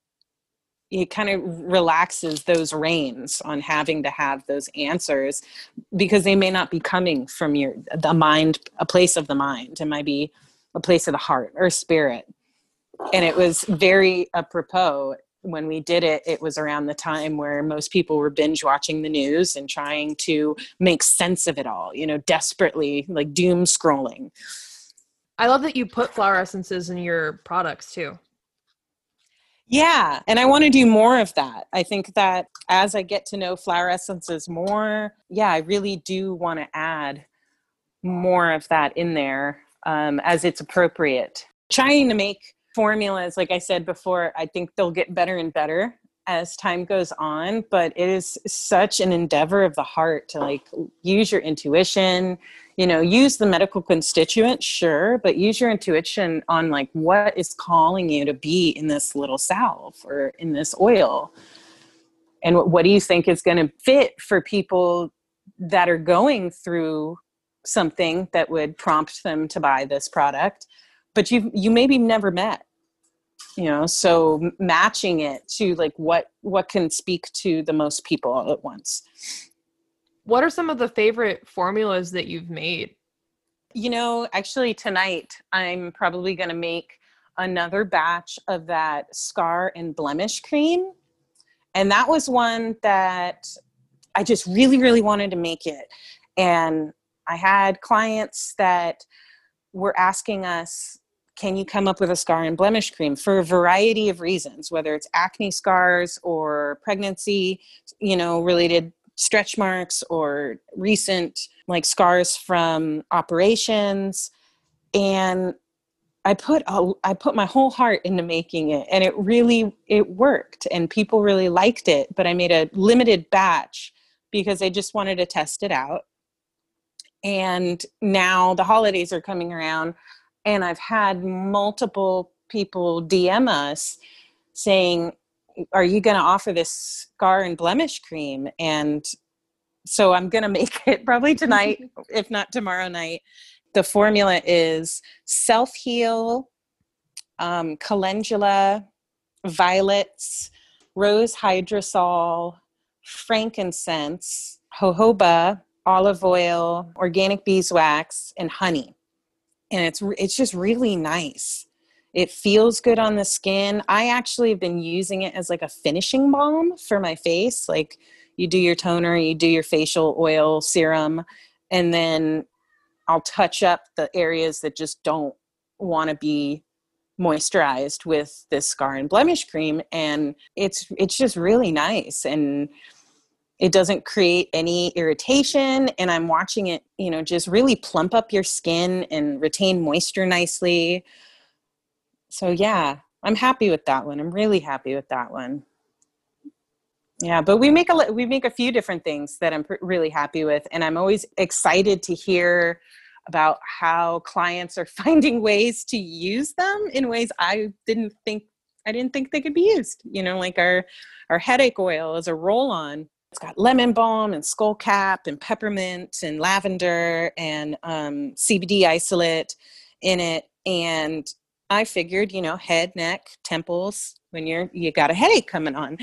it kind of relaxes those reins on having to have those answers because they may not be coming from your the mind a place of the mind. It might be a place of the heart or spirit. And it was very apropos when we did it it was around the time where most people were binge watching the news and trying to make sense of it all you know desperately like doom scrolling i love that you put flower essences in your products too Yeah, and I want to do more of that. I think that as I get to know flower essences more, yeah, I really do want to add more of that in there um, as it's appropriate. Trying to make formulas, like I said before, I think they'll get better and better as time goes on but it is such an endeavor of the heart to like use your intuition you know use the medical constituent sure but use your intuition on like what is calling you to be in this little salve or in this oil. And what do you think is going to fit for people that are going through something that would prompt them to buy this product? But you you maybe never met you know so matching it to like what what can speak to the most people all at once. What are some of the favorite formulas that you've made? You know actually tonight i'm probably going to make another batch of that scar and blemish cream. And that was one that i just really really wanted to make it. And i had clients that were asking us can you come up with a scar and blemish cream for a variety of reasons whether it's acne scars or pregnancy you know related stretch marks or recent like scars from operations. And i put a, i put my whole heart into making it and it really it worked and people really liked it but i made a limited batch because i just wanted to test it out. And now the holidays are coming around and I've had multiple people DM us saying, Are you going to offer this scar and blemish cream? And so I'm going to make it probably tonight, if not tomorrow night. The formula is self heal, um, calendula, violets, rose hydrosol, frankincense, jojoba, olive oil, organic beeswax, and honey and it's it's just really nice. It feels good on the skin. I actually have been using it as like a finishing balm for my face like you do your toner you do your facial oil serum and then i'll touch up the areas that just don't want to be moisturized with this scar and blemish cream and it's it's just really nice and it doesn't create any irritation and i'm watching it you know just really plump up your skin and retain moisture nicely. So yeah i'm happy with that one. I'm really happy with that one. Yeah but we make a we make a few different things that i'm pr- really happy with and i'm always excited to hear about how clients are finding ways to use them in ways i didn't think i didn't think they could be used. You know like our our headache oil is a roll on it's got lemon balm and skullcap and peppermint and lavender and um, CBD isolate in it. And I figured, you know, head, neck, temples, when you're you got a headache coming on.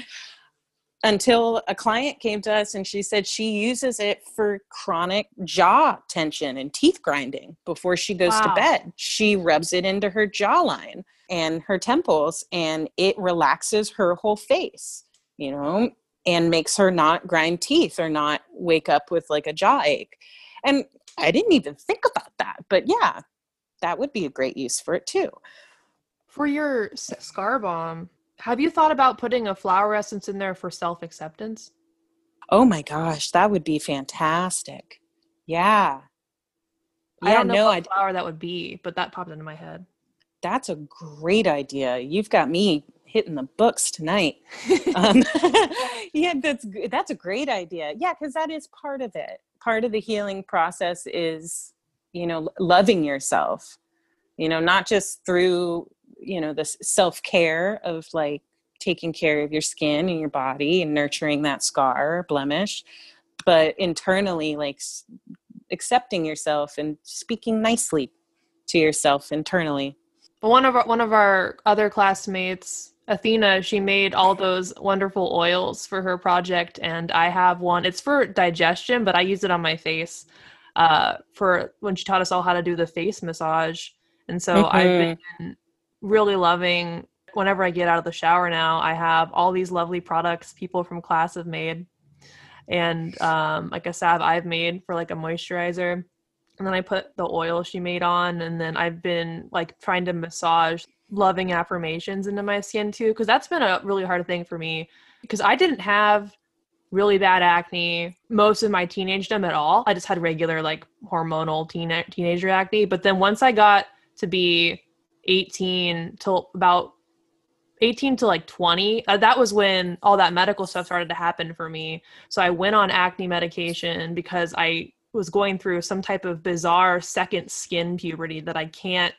Until a client came to us and she said she uses it for chronic jaw tension and teeth grinding before she goes wow. to bed. She rubs it into her jawline and her temples and it relaxes her whole face. You know, and makes her not grind teeth or not wake up with like a jaw ache. And I didn't even think about that, but yeah, that would be a great use for it too. For your scar balm, have you thought about putting a flower essence in there for self acceptance? Oh my gosh, that would be fantastic. Yeah. yeah I don't know no, what flower that would be, but that popped into my head. That's a great idea. You've got me hitting the books tonight. um, yeah, that's that's a great idea. Yeah, because that is part of it. Part of the healing process is, you know, loving yourself. You know, not just through you know this self care of like taking care of your skin and your body and nurturing that scar or blemish, but internally like accepting yourself and speaking nicely to yourself internally. But one of our, one of our other classmates Athena, she made all those wonderful oils for her project, and I have one. It's for digestion, but I use it on my face uh, for when she taught us all how to do the face massage. And so mm-hmm. I've been really loving. Whenever I get out of the shower now, I have all these lovely products people from class have made, and um, like a salve I've made for like a moisturizer. And then I put the oil she made on, and then I've been like trying to massage loving affirmations into my skin too because that's been a really hard thing for me because I didn't have really bad acne most of my teenagedom at all. I just had regular like hormonal teen- teenager acne, but then once I got to be 18 till about 18 to like 20 uh, that was when all that medical stuff started to happen for me so i went on acne medication because i was going through some type of bizarre second skin puberty that i can't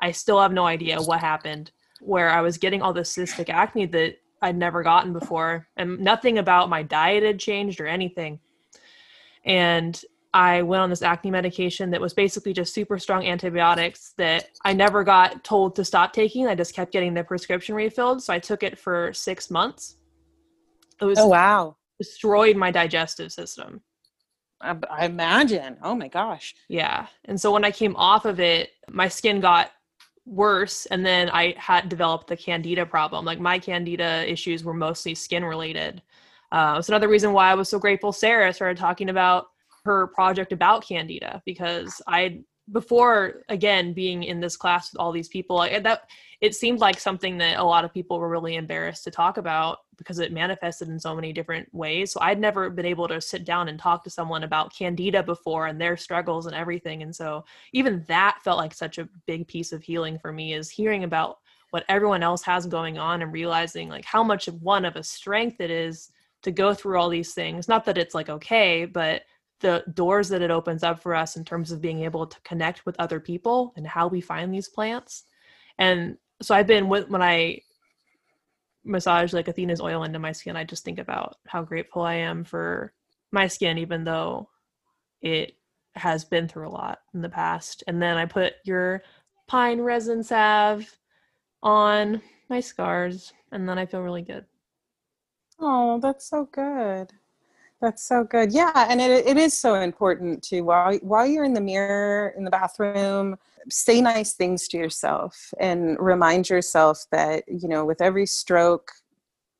i still have no idea what happened where i was getting all this cystic acne that i'd never gotten before and nothing about my diet had changed or anything and I went on this acne medication that was basically just super strong antibiotics that I never got told to stop taking. I just kept getting the prescription refilled. So I took it for six months. It was oh wow, destroyed my digestive system. I, I imagine. Oh my gosh. Yeah, and so when I came off of it, my skin got worse, and then I had developed the candida problem. Like my candida issues were mostly skin related. Uh, it's another reason why I was so grateful Sarah started talking about her project about candida because i before again being in this class with all these people that it seemed like something that a lot of people were really embarrassed to talk about because it manifested in so many different ways. So i'd never been able to sit down and talk to someone about candida before and their struggles and everything. And so even that felt like such a big piece of healing for me is hearing about what everyone else has going on and realizing like how much of one of a strength it is to go through all these things. Not that it's like okay but the doors that it opens up for us in terms of being able to connect with other people and how we find these plants. And so I've been when I massage like Athena's oil into my skin, I just think about how grateful I am for my skin, even though it has been through a lot in the past. And then I put your pine resin salve on my scars, and then I feel really good. Oh, that's so good. That's so good. Yeah, and it, it is so important to while while you're in the mirror in the bathroom, say nice things to yourself and remind yourself that you know with every stroke,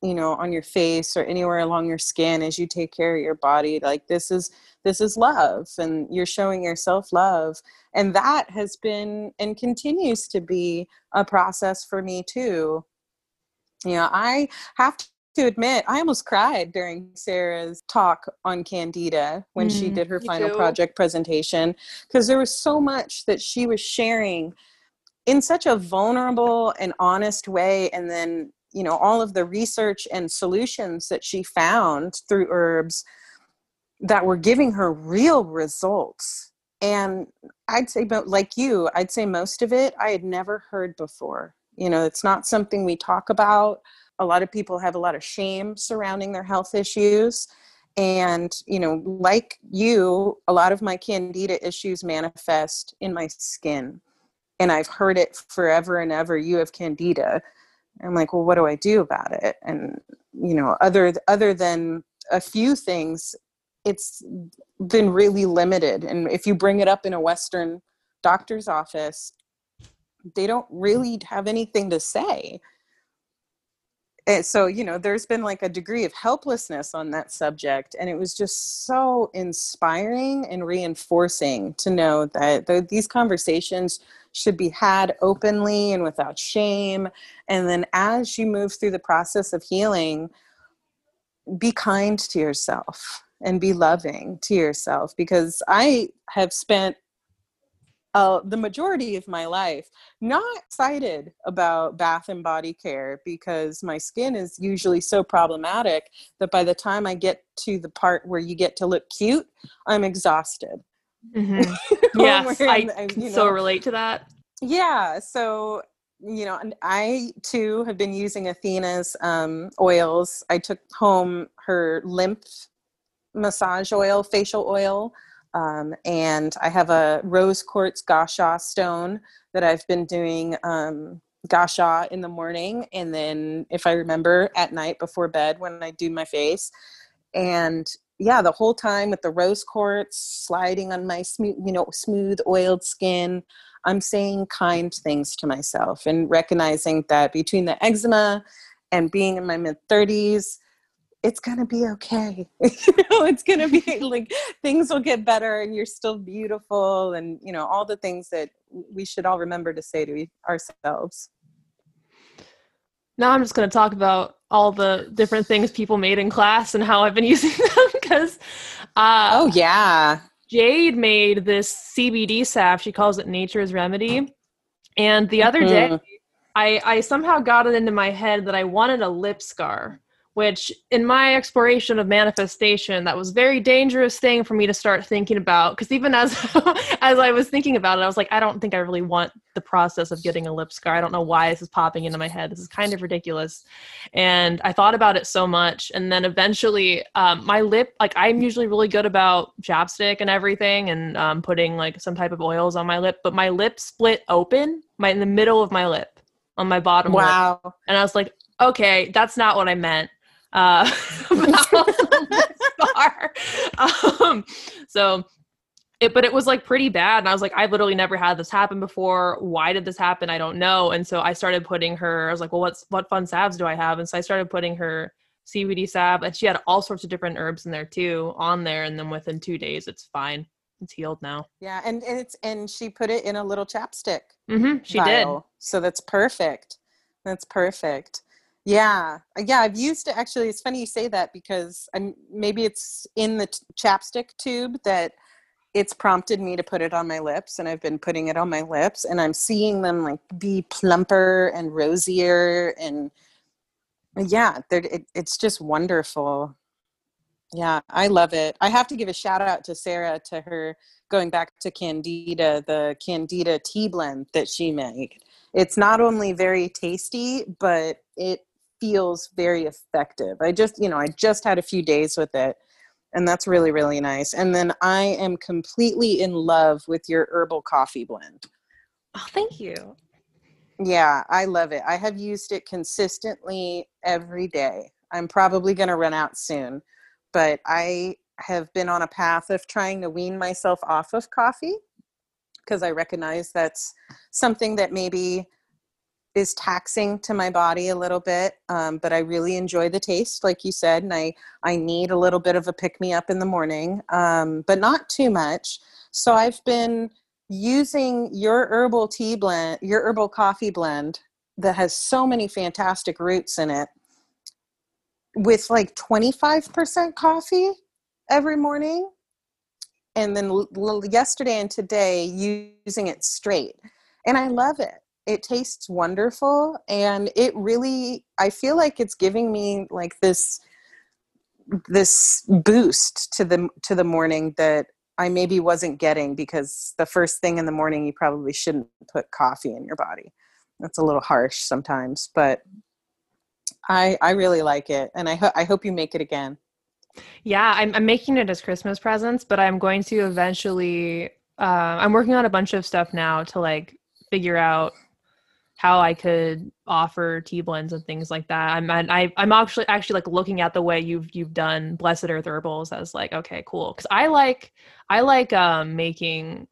you know on your face or anywhere along your skin as you take care of your body, like this is this is love and you're showing yourself love and that has been and continues to be a process for me too you know i have to to admit, I almost cried during Sarah's talk on Candida when mm, she did her final too. project presentation because there was so much that she was sharing in such a vulnerable and honest way. And then, you know, all of the research and solutions that she found through herbs that were giving her real results. And I'd say, but like you, I'd say most of it I had never heard before. You know, it's not something we talk about a lot of people have a lot of shame surrounding their health issues. And you know like you a lot of my candida issues manifest in my skin. And i've heard it forever and ever you have candida. I'm like well what do i do about it? And you know other other than a few things it's been really limited. And if you bring it up in a western doctor's office they don't really have anything to say and so you know there's been like a degree of helplessness on that subject and it was just so inspiring and reinforcing to know that the, these conversations should be had openly and without shame and then as you move through the process of healing be kind to yourself and be loving to yourself because i have spent uh, the majority of my life not excited about bath and body care because my skin is usually so problematic that by the time I get to the part where you get to look cute, I'm exhausted. Mm-hmm. yes, I you know, so relate to that. Yeah, so you know, and I too have been using Athena's um, oils. I took home her lymph massage oil, facial oil um, and I have a rose quartz gua sha stone that I've been doing um, gua sha in the morning, and then if I remember at night before bed when I do my face. And yeah, the whole time with the rose quartz sliding on my smooth, you know, smooth oiled skin, I'm saying kind things to myself and recognizing that between the eczema and being in my mid 30s, it's gonna be okay you know it's gonna be like things will get better and you're still beautiful and you know all the things that we should all remember to say to ourselves Now I'm just going to talk about all the different things people made in class and how I've been using them because. Uh, oh yeah. Jade made this CBD salve. She calls it Nature's Remedy. And the other mm-hmm. day, I, I somehow got it into my head that I wanted a lip scar which in my exploration of manifestation that was very dangerous thing for me to start thinking about because even as as i was thinking about it i was like i don't think i really want the process of getting a lip scar. I don't know why this is popping into my head. This is kind of ridiculous. And i thought about it so much and then eventually um, my lip like i'm usually really good about chapstick and everything and um, putting like some type of oils on my lip but my lip split open my in the middle of my lip on my bottom wow. Lip. and i was like okay that's not what i meant uh, um, so it, but it was like pretty bad. And I was like, I've literally never had this happen before. Why did this happen? I don't know. And so I started putting her, I was like, well, what's, what fun salves do I have? And so I started putting her CBD salve and she had all sorts of different herbs in there too on there. And then within two days, it's fine. It's healed now. Yeah. And, and it's, and she put it in a little chapstick. Mm-hmm, she vial. did. So that's perfect. That's perfect. Yeah, uh, yeah, I've used it. Actually, it's funny you say that because I'm maybe it's in the t- chapstick tube that it's prompted me to put it on my lips, and I've been putting it on my lips, and I'm seeing them like be plumper and rosier, and yeah, it, it's just wonderful. Yeah, I love it. I have to give a shout out to Sarah to her going back to Candida, the Candida tea blend that she made. It's not only very tasty, but it feels very effective. I just, you know, I just had a few days with it and that's really really nice. And then I am completely in love with your herbal coffee blend. Oh, thank you. Yeah, I love it. I have used it consistently every day. I'm probably going to run out soon, but I have been on a path of trying to wean myself off of coffee because I recognize that's something that maybe is taxing to my body a little bit um, but i really enjoy the taste like you said and i i need a little bit of a pick me up in the morning um, but not too much. So i've been using your herbal tea blend your herbal coffee blend that has so many fantastic roots in it with like 25% coffee every morning and then l- yesterday and today using it straight and i love it it tastes wonderful and it really i feel like it's giving me like this this boost to the to the morning that i maybe wasn't getting because the first thing in the morning you probably shouldn't put coffee in your body. That's a little harsh sometimes but i i really like it and i, ho- I hope you make it again. Yeah I'm, I'm making it as christmas presents but i'm going to eventually uh, i'm working on a bunch of stuff now to like figure out how I could offer tea blends and things like that. I'm I, I'm actually actually like looking at the way you've you've done Blessed Earth herbals as like okay cool because I like I like um, making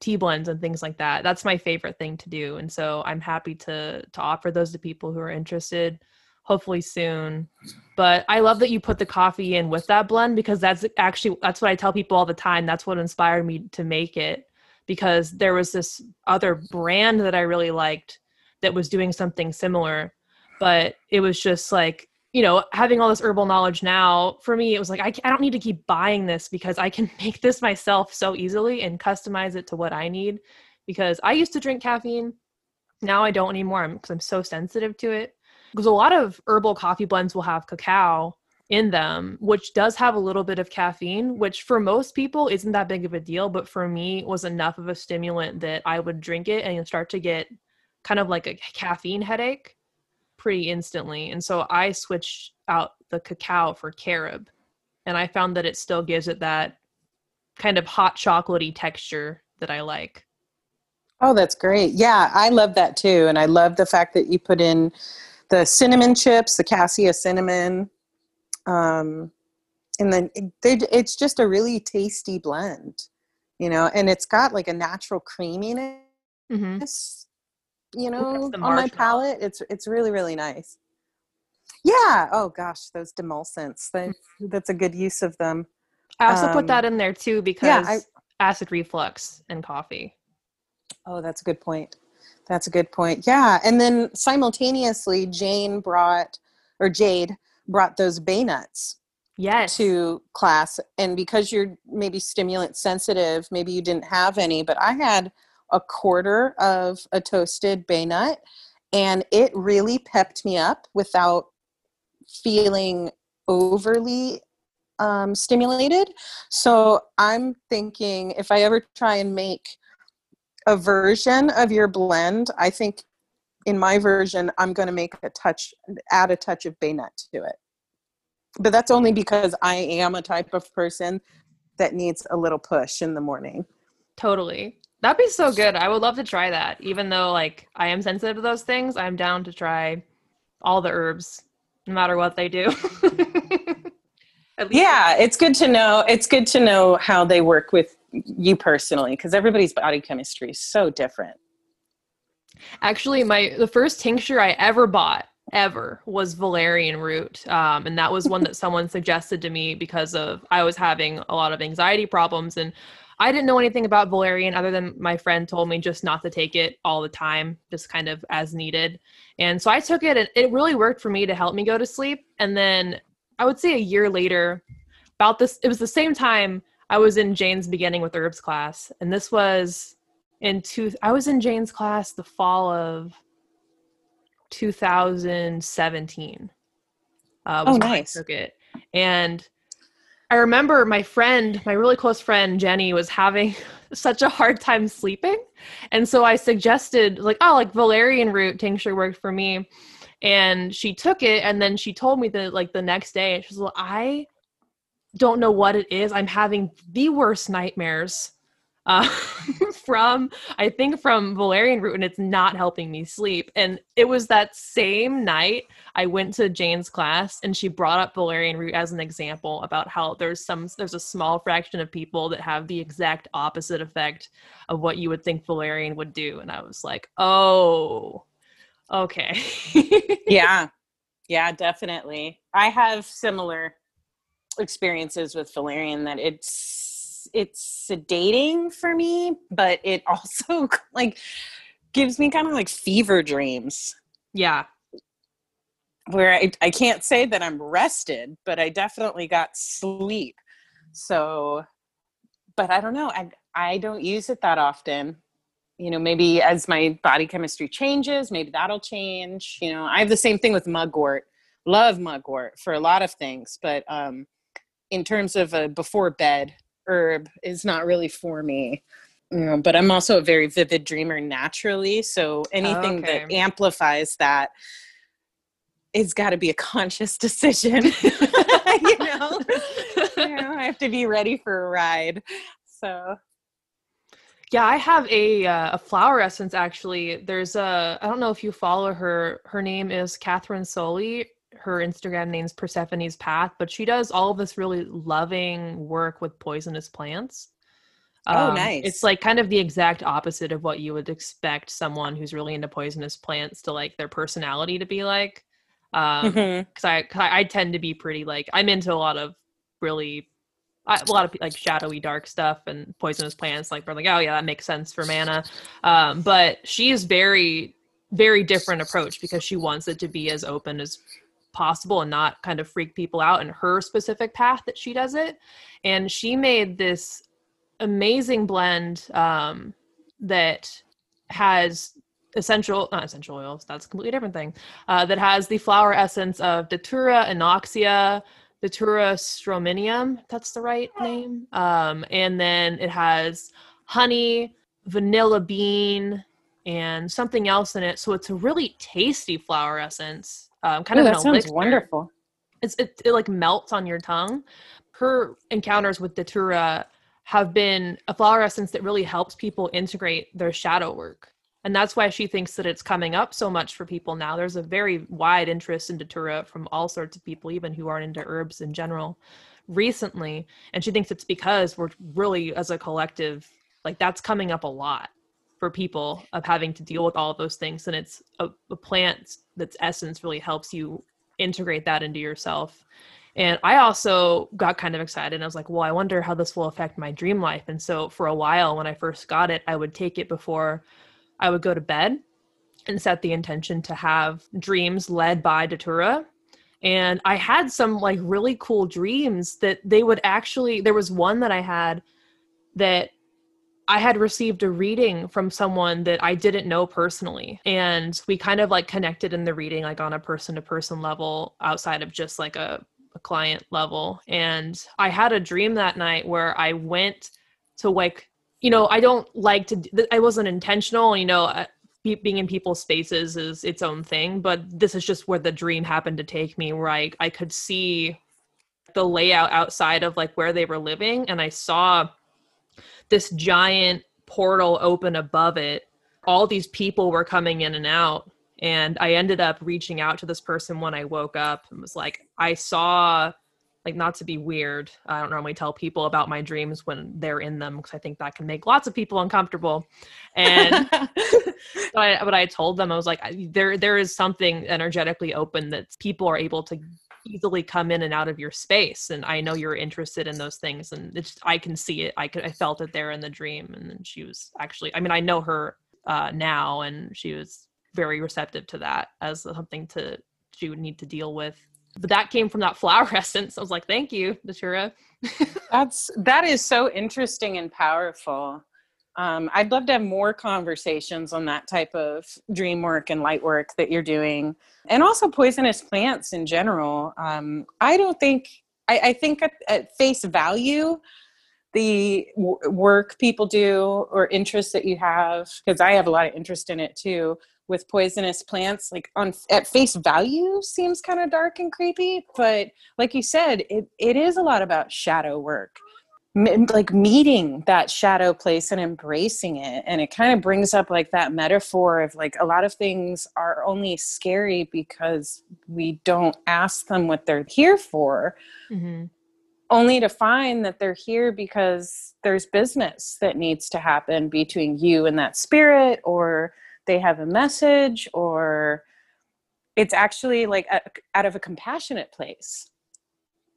tea blends and things like that. That's my favorite thing to do, and so I'm happy to to offer those to people who are interested. Hopefully soon, but I love that you put the coffee in with that blend because that's actually that's what I tell people all the time. That's what inspired me to make it because there was this other brand that I really liked that was doing something similar but it was just like you know having all this herbal knowledge now for me it was like I, I don't need to keep buying this because i can make this myself so easily and customize it to what i need because i used to drink caffeine. Now i don't anymore. Because I'm, I'm so sensitive to it. Because a lot of herbal coffee blends will have cacao in them which does have a little bit of caffeine which for most people isn't that big of a deal but for me was enough of a stimulant that i would drink it and start to get kind of like a caffeine headache pretty instantly. And so I switched out the cacao for carob. And I found that it still gives it that kind of hot chocolatey texture that I like. Oh, that's great. Yeah, I love that too. And I love the fact that you put in the cinnamon chips, the cassia cinnamon. Um, and then it, it's just a really tasty blend, you know, and it's got like a natural creaminess mm-hmm you know, on my palate. It's it's really really nice. Yeah. Oh gosh, those demulcents. They, mm-hmm. that's a good use of them. I also um, put that in there too because yeah, I, acid reflux and coffee. Oh, that's a good point. That's a good point. Yeah. And then simultaneously, Jane brought, or Jade brought those bay nuts yes. to class. And because you're maybe stimulant sensitive, maybe you didn't have any, but I had a quarter of a toasted bay nut and it really pepped me up without feeling overly um, stimulated. So I'm thinking if I ever try and make a version of your blend, I think in my version, I'm going to make a touch, add a touch of bay nut to it. But that's only because I am a type of person that needs a little push in the morning. Totally. That'd be so good. I would love to try that. Even though like I am sensitive to those things, I'm down to try all the herbs, no matter what they do. yeah, it's good to know. It's good to know how they work with you personally, because everybody's body chemistry is so different. Actually, my the first tincture I ever bought ever was valerian root um, and that was one that someone suggested to me because of i was having a lot of anxiety problems and I didn't know anything about valerian other than my friend told me just not to take it all the time, just kind of as needed. And so I took it and it really worked for me to help me go to sleep. And then I would say a year later, about this, it was the same time I was in Jane's beginning with herbs class. And this was in two, I was in Jane's class the fall of 2017. Uh, oh, nice. I took it. And I remember my friend, my really close friend Jenny, was having such a hard time sleeping. And so I suggested, like, oh, like valerian root tincture worked for me. And she took it and then she told me that, like, the next day, she was like, I don't know what it is. I'm having the worst nightmares uh, from I think from valerian root, and it's not helping me sleep. And it was that same night I went to Jane's class, and she brought up valerian root as an example about how there's some there's a small fraction of people that have the exact opposite effect of what you would think valerian would do. And I was like, oh, okay, yeah, yeah, definitely. I have similar experiences with valerian that it's it's sedating for me, but it also like gives me kind of like fever dreams. Yeah. Where I, I can't say that I'm rested, but I definitely got sleep. So, but I don't know. I, I don't use it that often. You know, maybe as my body chemistry changes, maybe that'll change. You know, I have the same thing with mugwort. Love mugwort for a lot of things, but um, in terms of a before bed herb is not really for me. Um, but I'm also a very vivid dreamer naturally. So anything okay. that amplifies that it's got to be a conscious decision. you know, you know, I have to be ready for a ride. So yeah, I have a uh, a flower essence actually. There's a I don't know if you follow her. Her name is Catherine Soley her Instagram name's Persephone's Path, but she does all of this really loving work with poisonous plants. Oh, um, oh, nice. It's like kind of the exact opposite of what you would expect someone who's really into poisonous plants to like their personality to be like. Um, because mm-hmm. I, cause I, I tend to be pretty like I'm into a lot of really a lot of like shadowy dark stuff and poisonous plants like we're like oh yeah that makes sense for mana um, but she is very very different approach because she wants it to be as open as possible and not kind of freak people out in her specific path that she does it. And she made this amazing blend um, that has essential not essential oils that's a completely different thing uh, that has the flower essence of datura inoxia datura stramonium that's the right name um, and then it has honey vanilla bean and something else in it. So it's a really tasty flower essence um, kind Ooh, of that sounds elixir. wonderful. It's it, it like melts on your tongue. Her encounters with Datura have been a flower essence that really helps people integrate their shadow work. And that's why she thinks that it's coming up so much for people now. There's a very wide interest in Datura from all sorts of people, even who aren't into herbs in general, recently. And she thinks it's because we're really, as a collective, like that's coming up a lot for people of having to deal with all of those things and it's a, a plant that's essence really helps you integrate that into yourself and i also got kind of excited and i was like well i wonder how this will affect my dream life and so for a while when i first got it i would take it before i would go to bed and set the intention to have dreams led by Datura. And I had some like really cool dreams that they would actually, there was one that I had that I had received a reading from someone that I didn't know personally. And we kind of like connected in the reading, like on a person to person level outside of just like a, a, client level. And I had a dream that night where I went to like, you know, I don't like to, I wasn't intentional, you know, uh, being in people's spaces is its own thing, but this is just where the dream happened to take me, where I, I could see the layout outside of like where they were living. And I saw this giant portal open above it. All these people were coming in and out. And I ended up reaching out to this person when I woke up and was like, I saw, like, not to be weird. I don't normally tell people about my dreams when they're in them because I think that can make lots of people uncomfortable. And but, I, but I told them, I was like, there, there is something energetically open that people are able to easily come in and out of your space and i know you're interested in those things and i can see it i could i felt it there in the dream and then she was actually i mean i know her uh, now and she was very receptive to that as something to she would need to deal with. But that came from that flower essence i was like thank you datura that's that is so interesting and powerful um, I'd love to have more conversations on that type of dream work and light work that you're doing, and also poisonous plants in general. Um, I don't think, I, I think at, at, face value, the w- work people do or interests that you have, because I have a lot of interest in it too, with poisonous plants, like on at face value, seems kind of dark and creepy. But like you said, it, it is a lot about shadow work like meeting that shadow place and embracing it and it kind of brings up like that metaphor of like a lot of things are only scary because we don't ask them what they're here for mm-hmm. only to find that they're here because there's business that needs to happen between you and that spirit or they have a message or it's actually like a, out of a compassionate place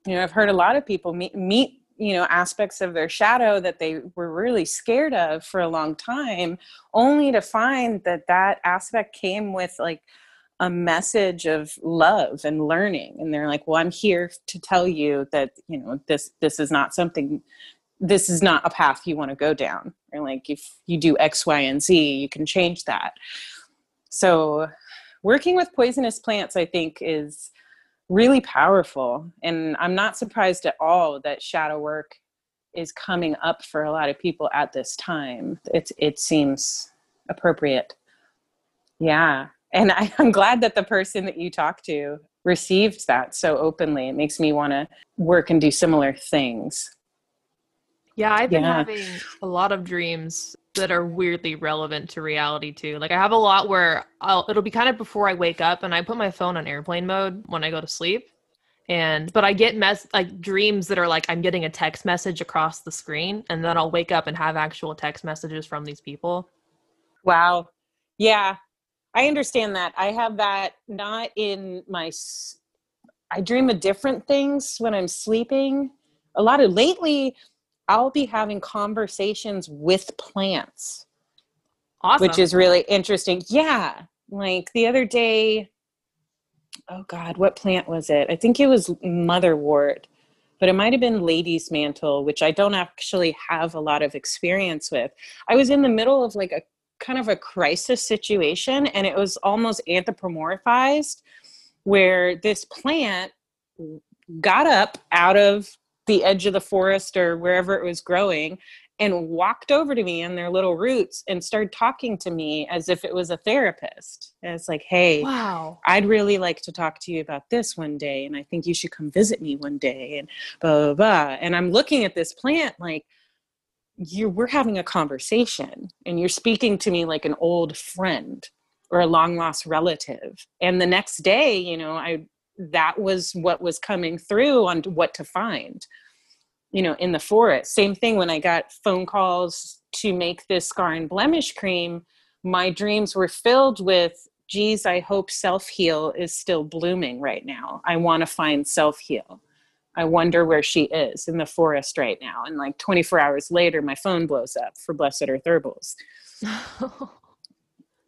you know i've heard a lot of people meet, meet you know aspects of their shadow that they were really scared of for a long time only to find that that aspect came with like a message of love and learning. And they're like well i'm here to tell you that you know this this is not something this is not a path you want to go down. Or like if you do x y and z you can change that. So working with poisonous plants i think is really powerful. And I'm not surprised at all that shadow work is coming up for a lot of people at this time. It, it seems appropriate. Yeah. And I, I'm glad that the person that you talked to received that so openly. It makes me want to work and do similar things. Yeah, I've been yeah. having a lot of dreams that are weirdly relevant to reality too. Like I have a lot where I'll it'll be kind of before I wake up and I put my phone on airplane mode when I go to sleep. And but I get mess like dreams that are like I'm getting a text message across the screen and then I'll wake up and have actual text messages from these people. Wow. Yeah. I understand that. I have that not in my I dream of different things when I'm sleeping. A lot of lately I'll be having conversations with plants. Awesome. Which is really interesting. Yeah. Like the other day, oh God, what plant was it? I think it was motherwort, but it might have been lady's mantle, which I don't actually have a lot of experience with. I was in the middle of like a kind of a crisis situation and it was almost anthropomorphized where this plant got up out of the edge of the forest or wherever it was growing and walked over to me in their little roots and started talking to me as if it was a therapist. And it's like, hey, wow, I'd really like to talk to you about this one day. And I think you should come visit me one day and blah, blah, blah. And I'm looking at this plant like, you we're having a conversation and you're speaking to me like an old friend or a long lost relative. And the next day, you know, I that was what was coming through on what to find you know in the forest. Same thing when i got phone calls to make this scar and blemish cream my dreams were filled with geez i hope self heal is still blooming right now. I want to find self heal i wonder where she is in the forest right now. And like 24 hours later my phone blows up for blessed earth herbals.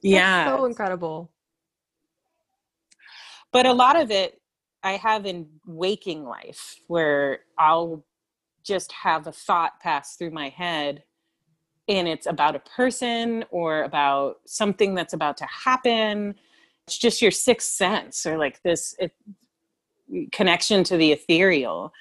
Yeah. so incredible. But a lot of it i have in waking life where i'll just have a thought pass through my head and it's about a person or about something that's about to happen. It's just your sixth sense or like this it, connection to the ethereal.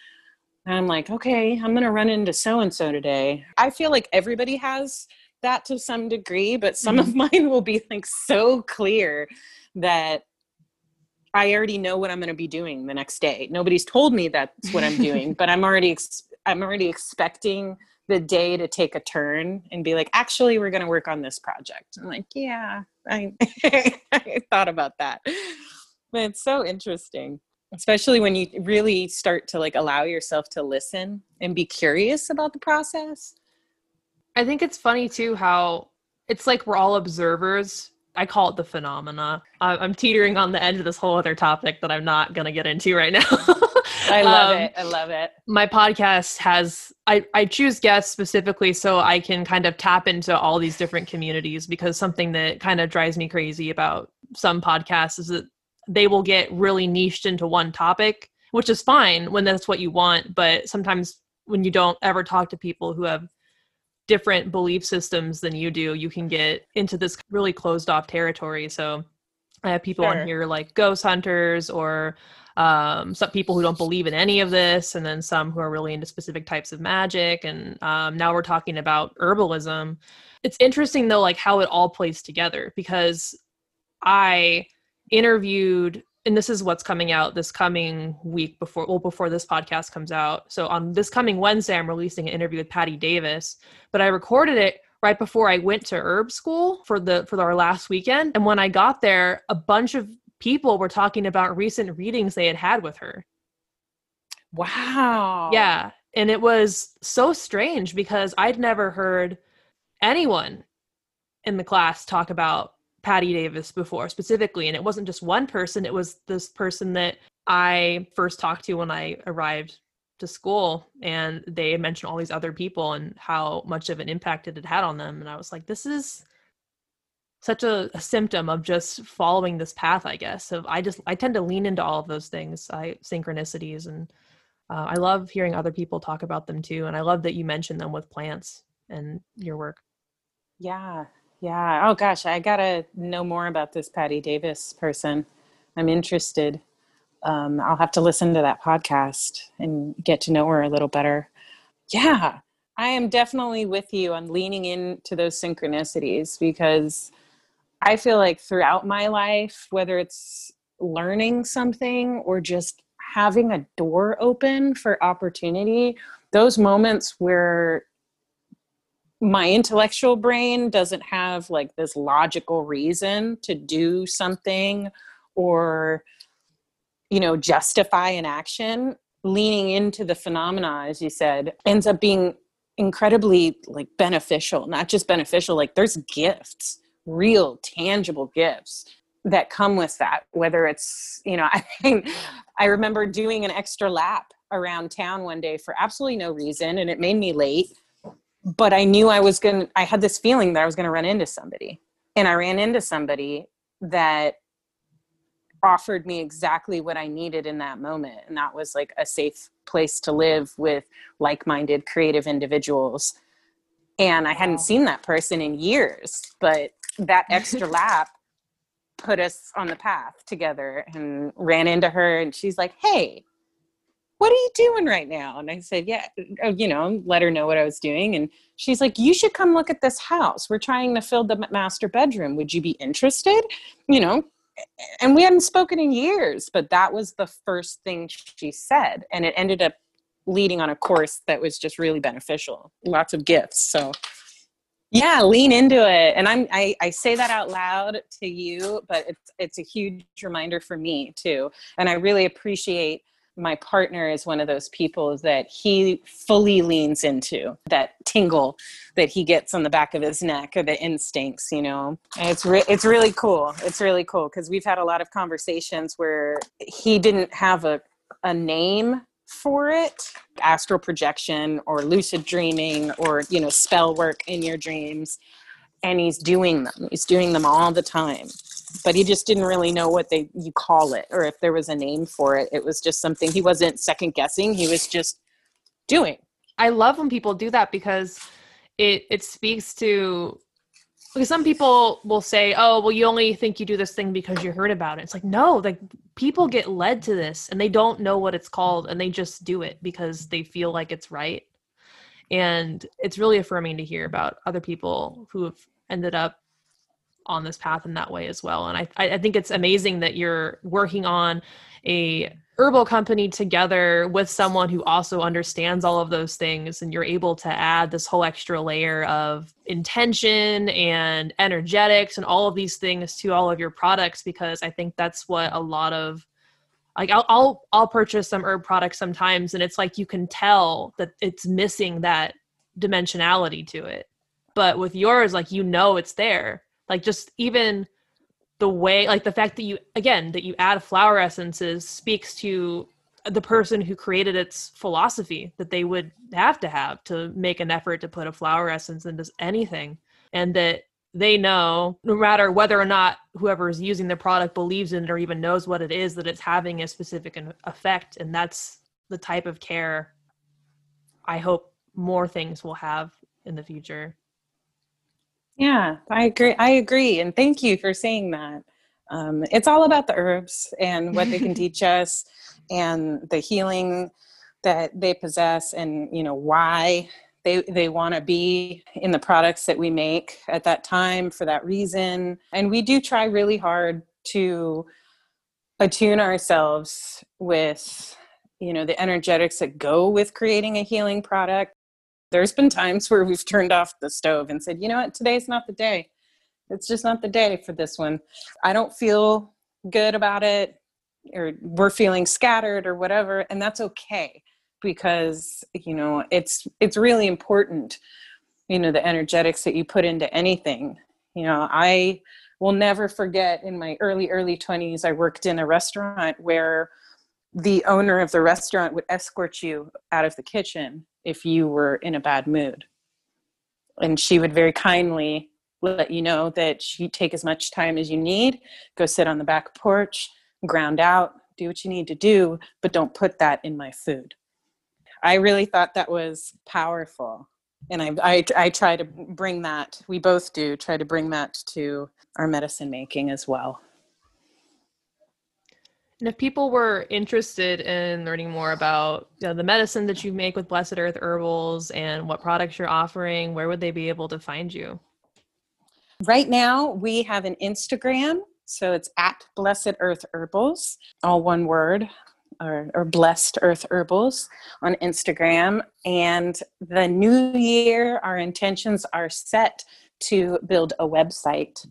And i'm like okay i'm gonna run into so and so today. I feel like everybody has that to some degree but some mm-hmm. of mine will be like so clear that i already know what i'm going to be doing the next day. Nobody's told me that's what i'm doing but i'm already ex- i'm already expecting the day to take a turn and be like actually we're going to work on this project. I'm like yeah I, I thought about that. But it's so interesting especially when you really start to like allow yourself to listen and be curious about the process. I think it's funny too how it's like we're all observers i call it the phenomena i'm teetering on the edge of this whole other topic that i'm not going to get into right now I love um, it. I love it. My podcast has I I choose guests specifically so I can kind of tap into all these different communities because something that kind of drives me crazy about some podcasts is that they will get really niched into one topic, which is fine when that's what you want, but sometimes when you don't ever talk to people who have different belief systems than you do, you can get into this really closed off territory. So I have people sure. on here like ghost hunters or um, some people who don't believe in any of this, and then some who are really into specific types of magic. And um, now we're talking about herbalism. It's interesting though, like how it all plays together because I interviewed and this is what's coming out this coming week before well before this podcast comes out so on this coming wednesday i'm releasing an interview with patty davis but i recorded it right before i went to herb school for the for our last weekend and when i got there a bunch of people were talking about recent readings they had had with her. Wow. Yeah. And it was so strange because I'd never heard anyone in the class talk about Patty Davis before specifically. And it wasn't just one person, it was this person that I first talked to when I arrived to school. And they mentioned all these other people and how much of an impact it had had on them. And I was like, this is such a, a, symptom of just following this path i guess so i just i tend to lean into all of those things i synchronicities and uh, i love hearing other people talk about them too and i love that you mentioned them with plants and your work yeah yeah. Oh gosh i gotta know more about this patty davis person. I'm interested. Um, i'll have to listen to that podcast and get to know her a little better. Yeah i am definitely with you on leaning into those synchronicities because I feel like throughout my life, whether it's learning something or just having a door open for opportunity, those moments where my intellectual brain doesn't have like this logical reason to do something or you know justify an action. Leaning into the phenomena as you said ends up being incredibly like beneficial not just beneficial like there's gifts real tangible gifts that come with that whether it's you know i mean i remember doing an extra lap around town one day for absolutely no reason and it made me late but i knew i was going to i had this feeling that i was going to run into somebody. And i ran into somebody that offered me exactly what i needed in that moment. And that was like a safe place to live with like-minded creative individuals. And i hadn't seen that person in years but that extra lap put us on the path together and ran into her and she's like hey what are you doing right now? And i said yeah uh, you know let her know what i was doing. And she's like you should come look at this house. We're trying to fill the master bedroom. Would you be interested? You know and we hadn't spoken in years but that was the first thing she said and it ended up leading on a course that was just really beneficial. Lots of gifts so yeah lean into it. And i'm I, I say that out loud to you but it's it's a huge reminder for me too. And i really appreciate my partner is one of those people that he fully leans into that tingle that he gets on the back of his neck or the instincts you know and it's re- it's really cool it's really cool because we've had a lot of conversations where he didn't have a a name for it astral projection or lucid dreaming or you know spell work in your dreams and he's doing them. He's doing them all the time. But he just didn't really know what they you call it or if there was a name for it. It was just something he wasn't second guessing. He was just doing. I love when people do that because it it speaks to because some people will say, "Oh, well, you only think you do this thing because you heard about it." It's like, no, like people get led to this and they don't know what it's called and they just do it because they feel like it's right. And it's really affirming to hear about other people who have ended up on this path in that way as well. And I I think it's amazing that you're working on a herbal company together with someone who also understands all of those things and you're able to add this whole extra layer of intention and energetics and all of these things to all of your products because i think that's what a lot of like I'll, I'll i'll purchase some herb products sometimes and it's like you can tell that it's missing that dimensionality to it but with yours like you know it's there like just even the way like the fact that you again that you add flower essences speaks to the person who created its philosophy that they would have to have to make an effort to put a flower essence into anything. And that they know no matter whether or not whoever is using the product believes in it or even knows what it is that it's having a specific effect. And that's the type of care i hope more things will have in the future yeah, I agree. I agree. And thank you for saying that. Um, it's all about the herbs and what they can teach us and the healing that they possess and, you know, why they, they want to be in the products that we make at that time for that reason. And we do try really hard to attune ourselves with you know the energetics that go with creating a healing product there's been times where we've turned off the stove and said, you know what, today's not the day. It's just not the day for this one. I don't feel good about it, or we're feeling scattered or whatever, and that's okay because you know it's it's really important you know the energetics that you put into anything you know i will never forget in my early early 20s i worked in a restaurant where the owner of the restaurant would escort you out of the kitchen if you were in a bad mood. And she would very kindly let you know that she'd take as much time as you need, go sit on the back porch, ground out, do what you need to do, but don't put that in my food. I really thought that was powerful. And I, I, I try to bring that, we both do, try to bring that to our medicine making as well. And if people were interested in learning more about you know, the medicine that you make with Blessed Earth Herbals and what products you're offering, where would they be able to find you? Right now, we have an Instagram. So it's at Blessed Earth Herbals, all one word, or, or Blessed Earth Herbals on Instagram. And the new year, our intentions are set to build a website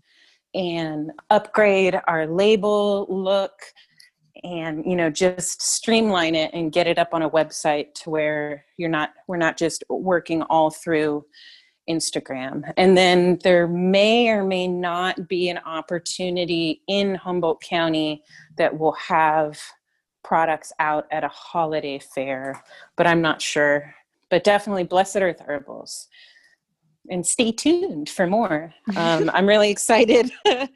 and upgrade our label look and you know just streamline it and get it up on a website to where you're not we're not just working all through Instagram. And then there may or may not be an opportunity in Humboldt County that will have products out at a holiday fair, but I'm not sure. But definitely Blessed Earth Herbals. And stay tuned for more. Um, I'm really excited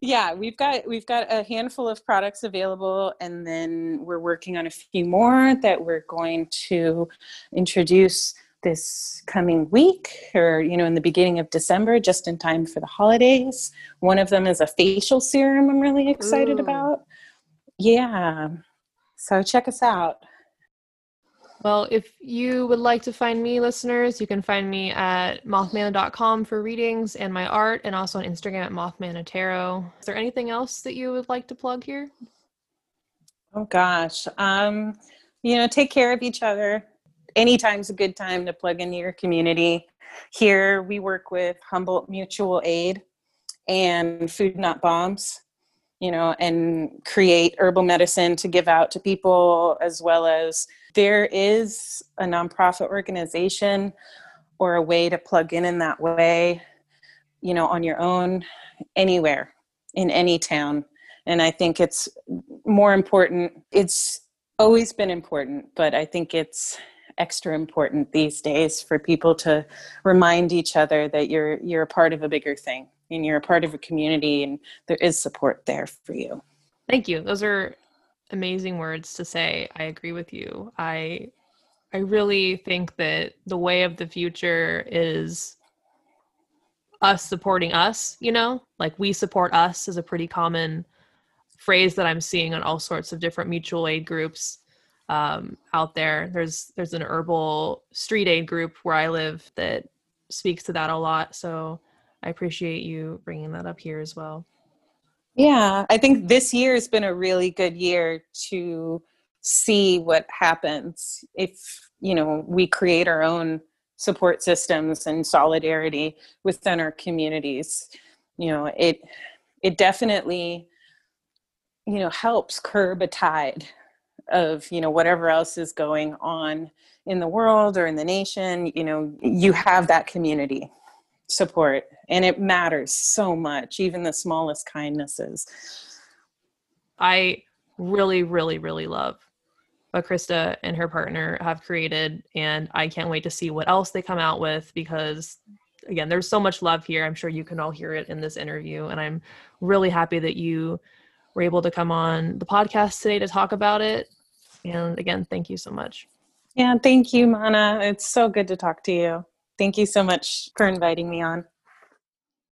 yeah we've got we've got a handful of products available and then we're working on a few more that we're going to introduce this coming week or you know in the beginning of december just in time for the holidays. One of them is a facial serum i'm really excited Ooh. about. Yeah so check us out well, if you would like to find me, listeners, you can find me at mothmana.com for readings and my art, and also on Instagram at mothmana tarot. Is there anything else that you would like to plug here? Oh gosh, um, you know, take care of each other. Anytime's a good time to plug into your community. Here, we work with Humboldt Mutual Aid and Food Not Bombs you know, and create herbal medicine to give out to people, as well as there is a nonprofit organization or a way to plug in in that way, you know, on your own, anywhere, in any town. And I think it's more important. It's always been important, but I think it's extra important these days for people to remind each other that you're you're a part of a bigger thing and you're a part of a community and there is support there for you. Thank you. Those are amazing words to say. I agree with you. I I really think that the way of the future is us supporting us, you know? Like we support us is a pretty common phrase that I'm seeing on all sorts of different mutual aid groups um, out there. There's there's an herbal street aid group where I live that speaks to that a lot. So I appreciate you bringing that up here as well. Yeah, I think this year has been a really good year to see what happens if you know we create our own support systems and solidarity within our communities. You know it it definitely you know helps curb a tide of you know whatever else is going on in the world or in the nation. You know you have that community support and it matters so much even the smallest kindnesses i really really really love what Christa and her partner have created. And I can't wait to see what else they come out with because, again, there's so much love here. I'm sure you can all hear it in this interview. And I'm really happy that you were able to come on the podcast today to talk about it. And again, thank you so much. Yeah, thank you, Mana. It's so good to talk to you. Thank you so much for inviting me on.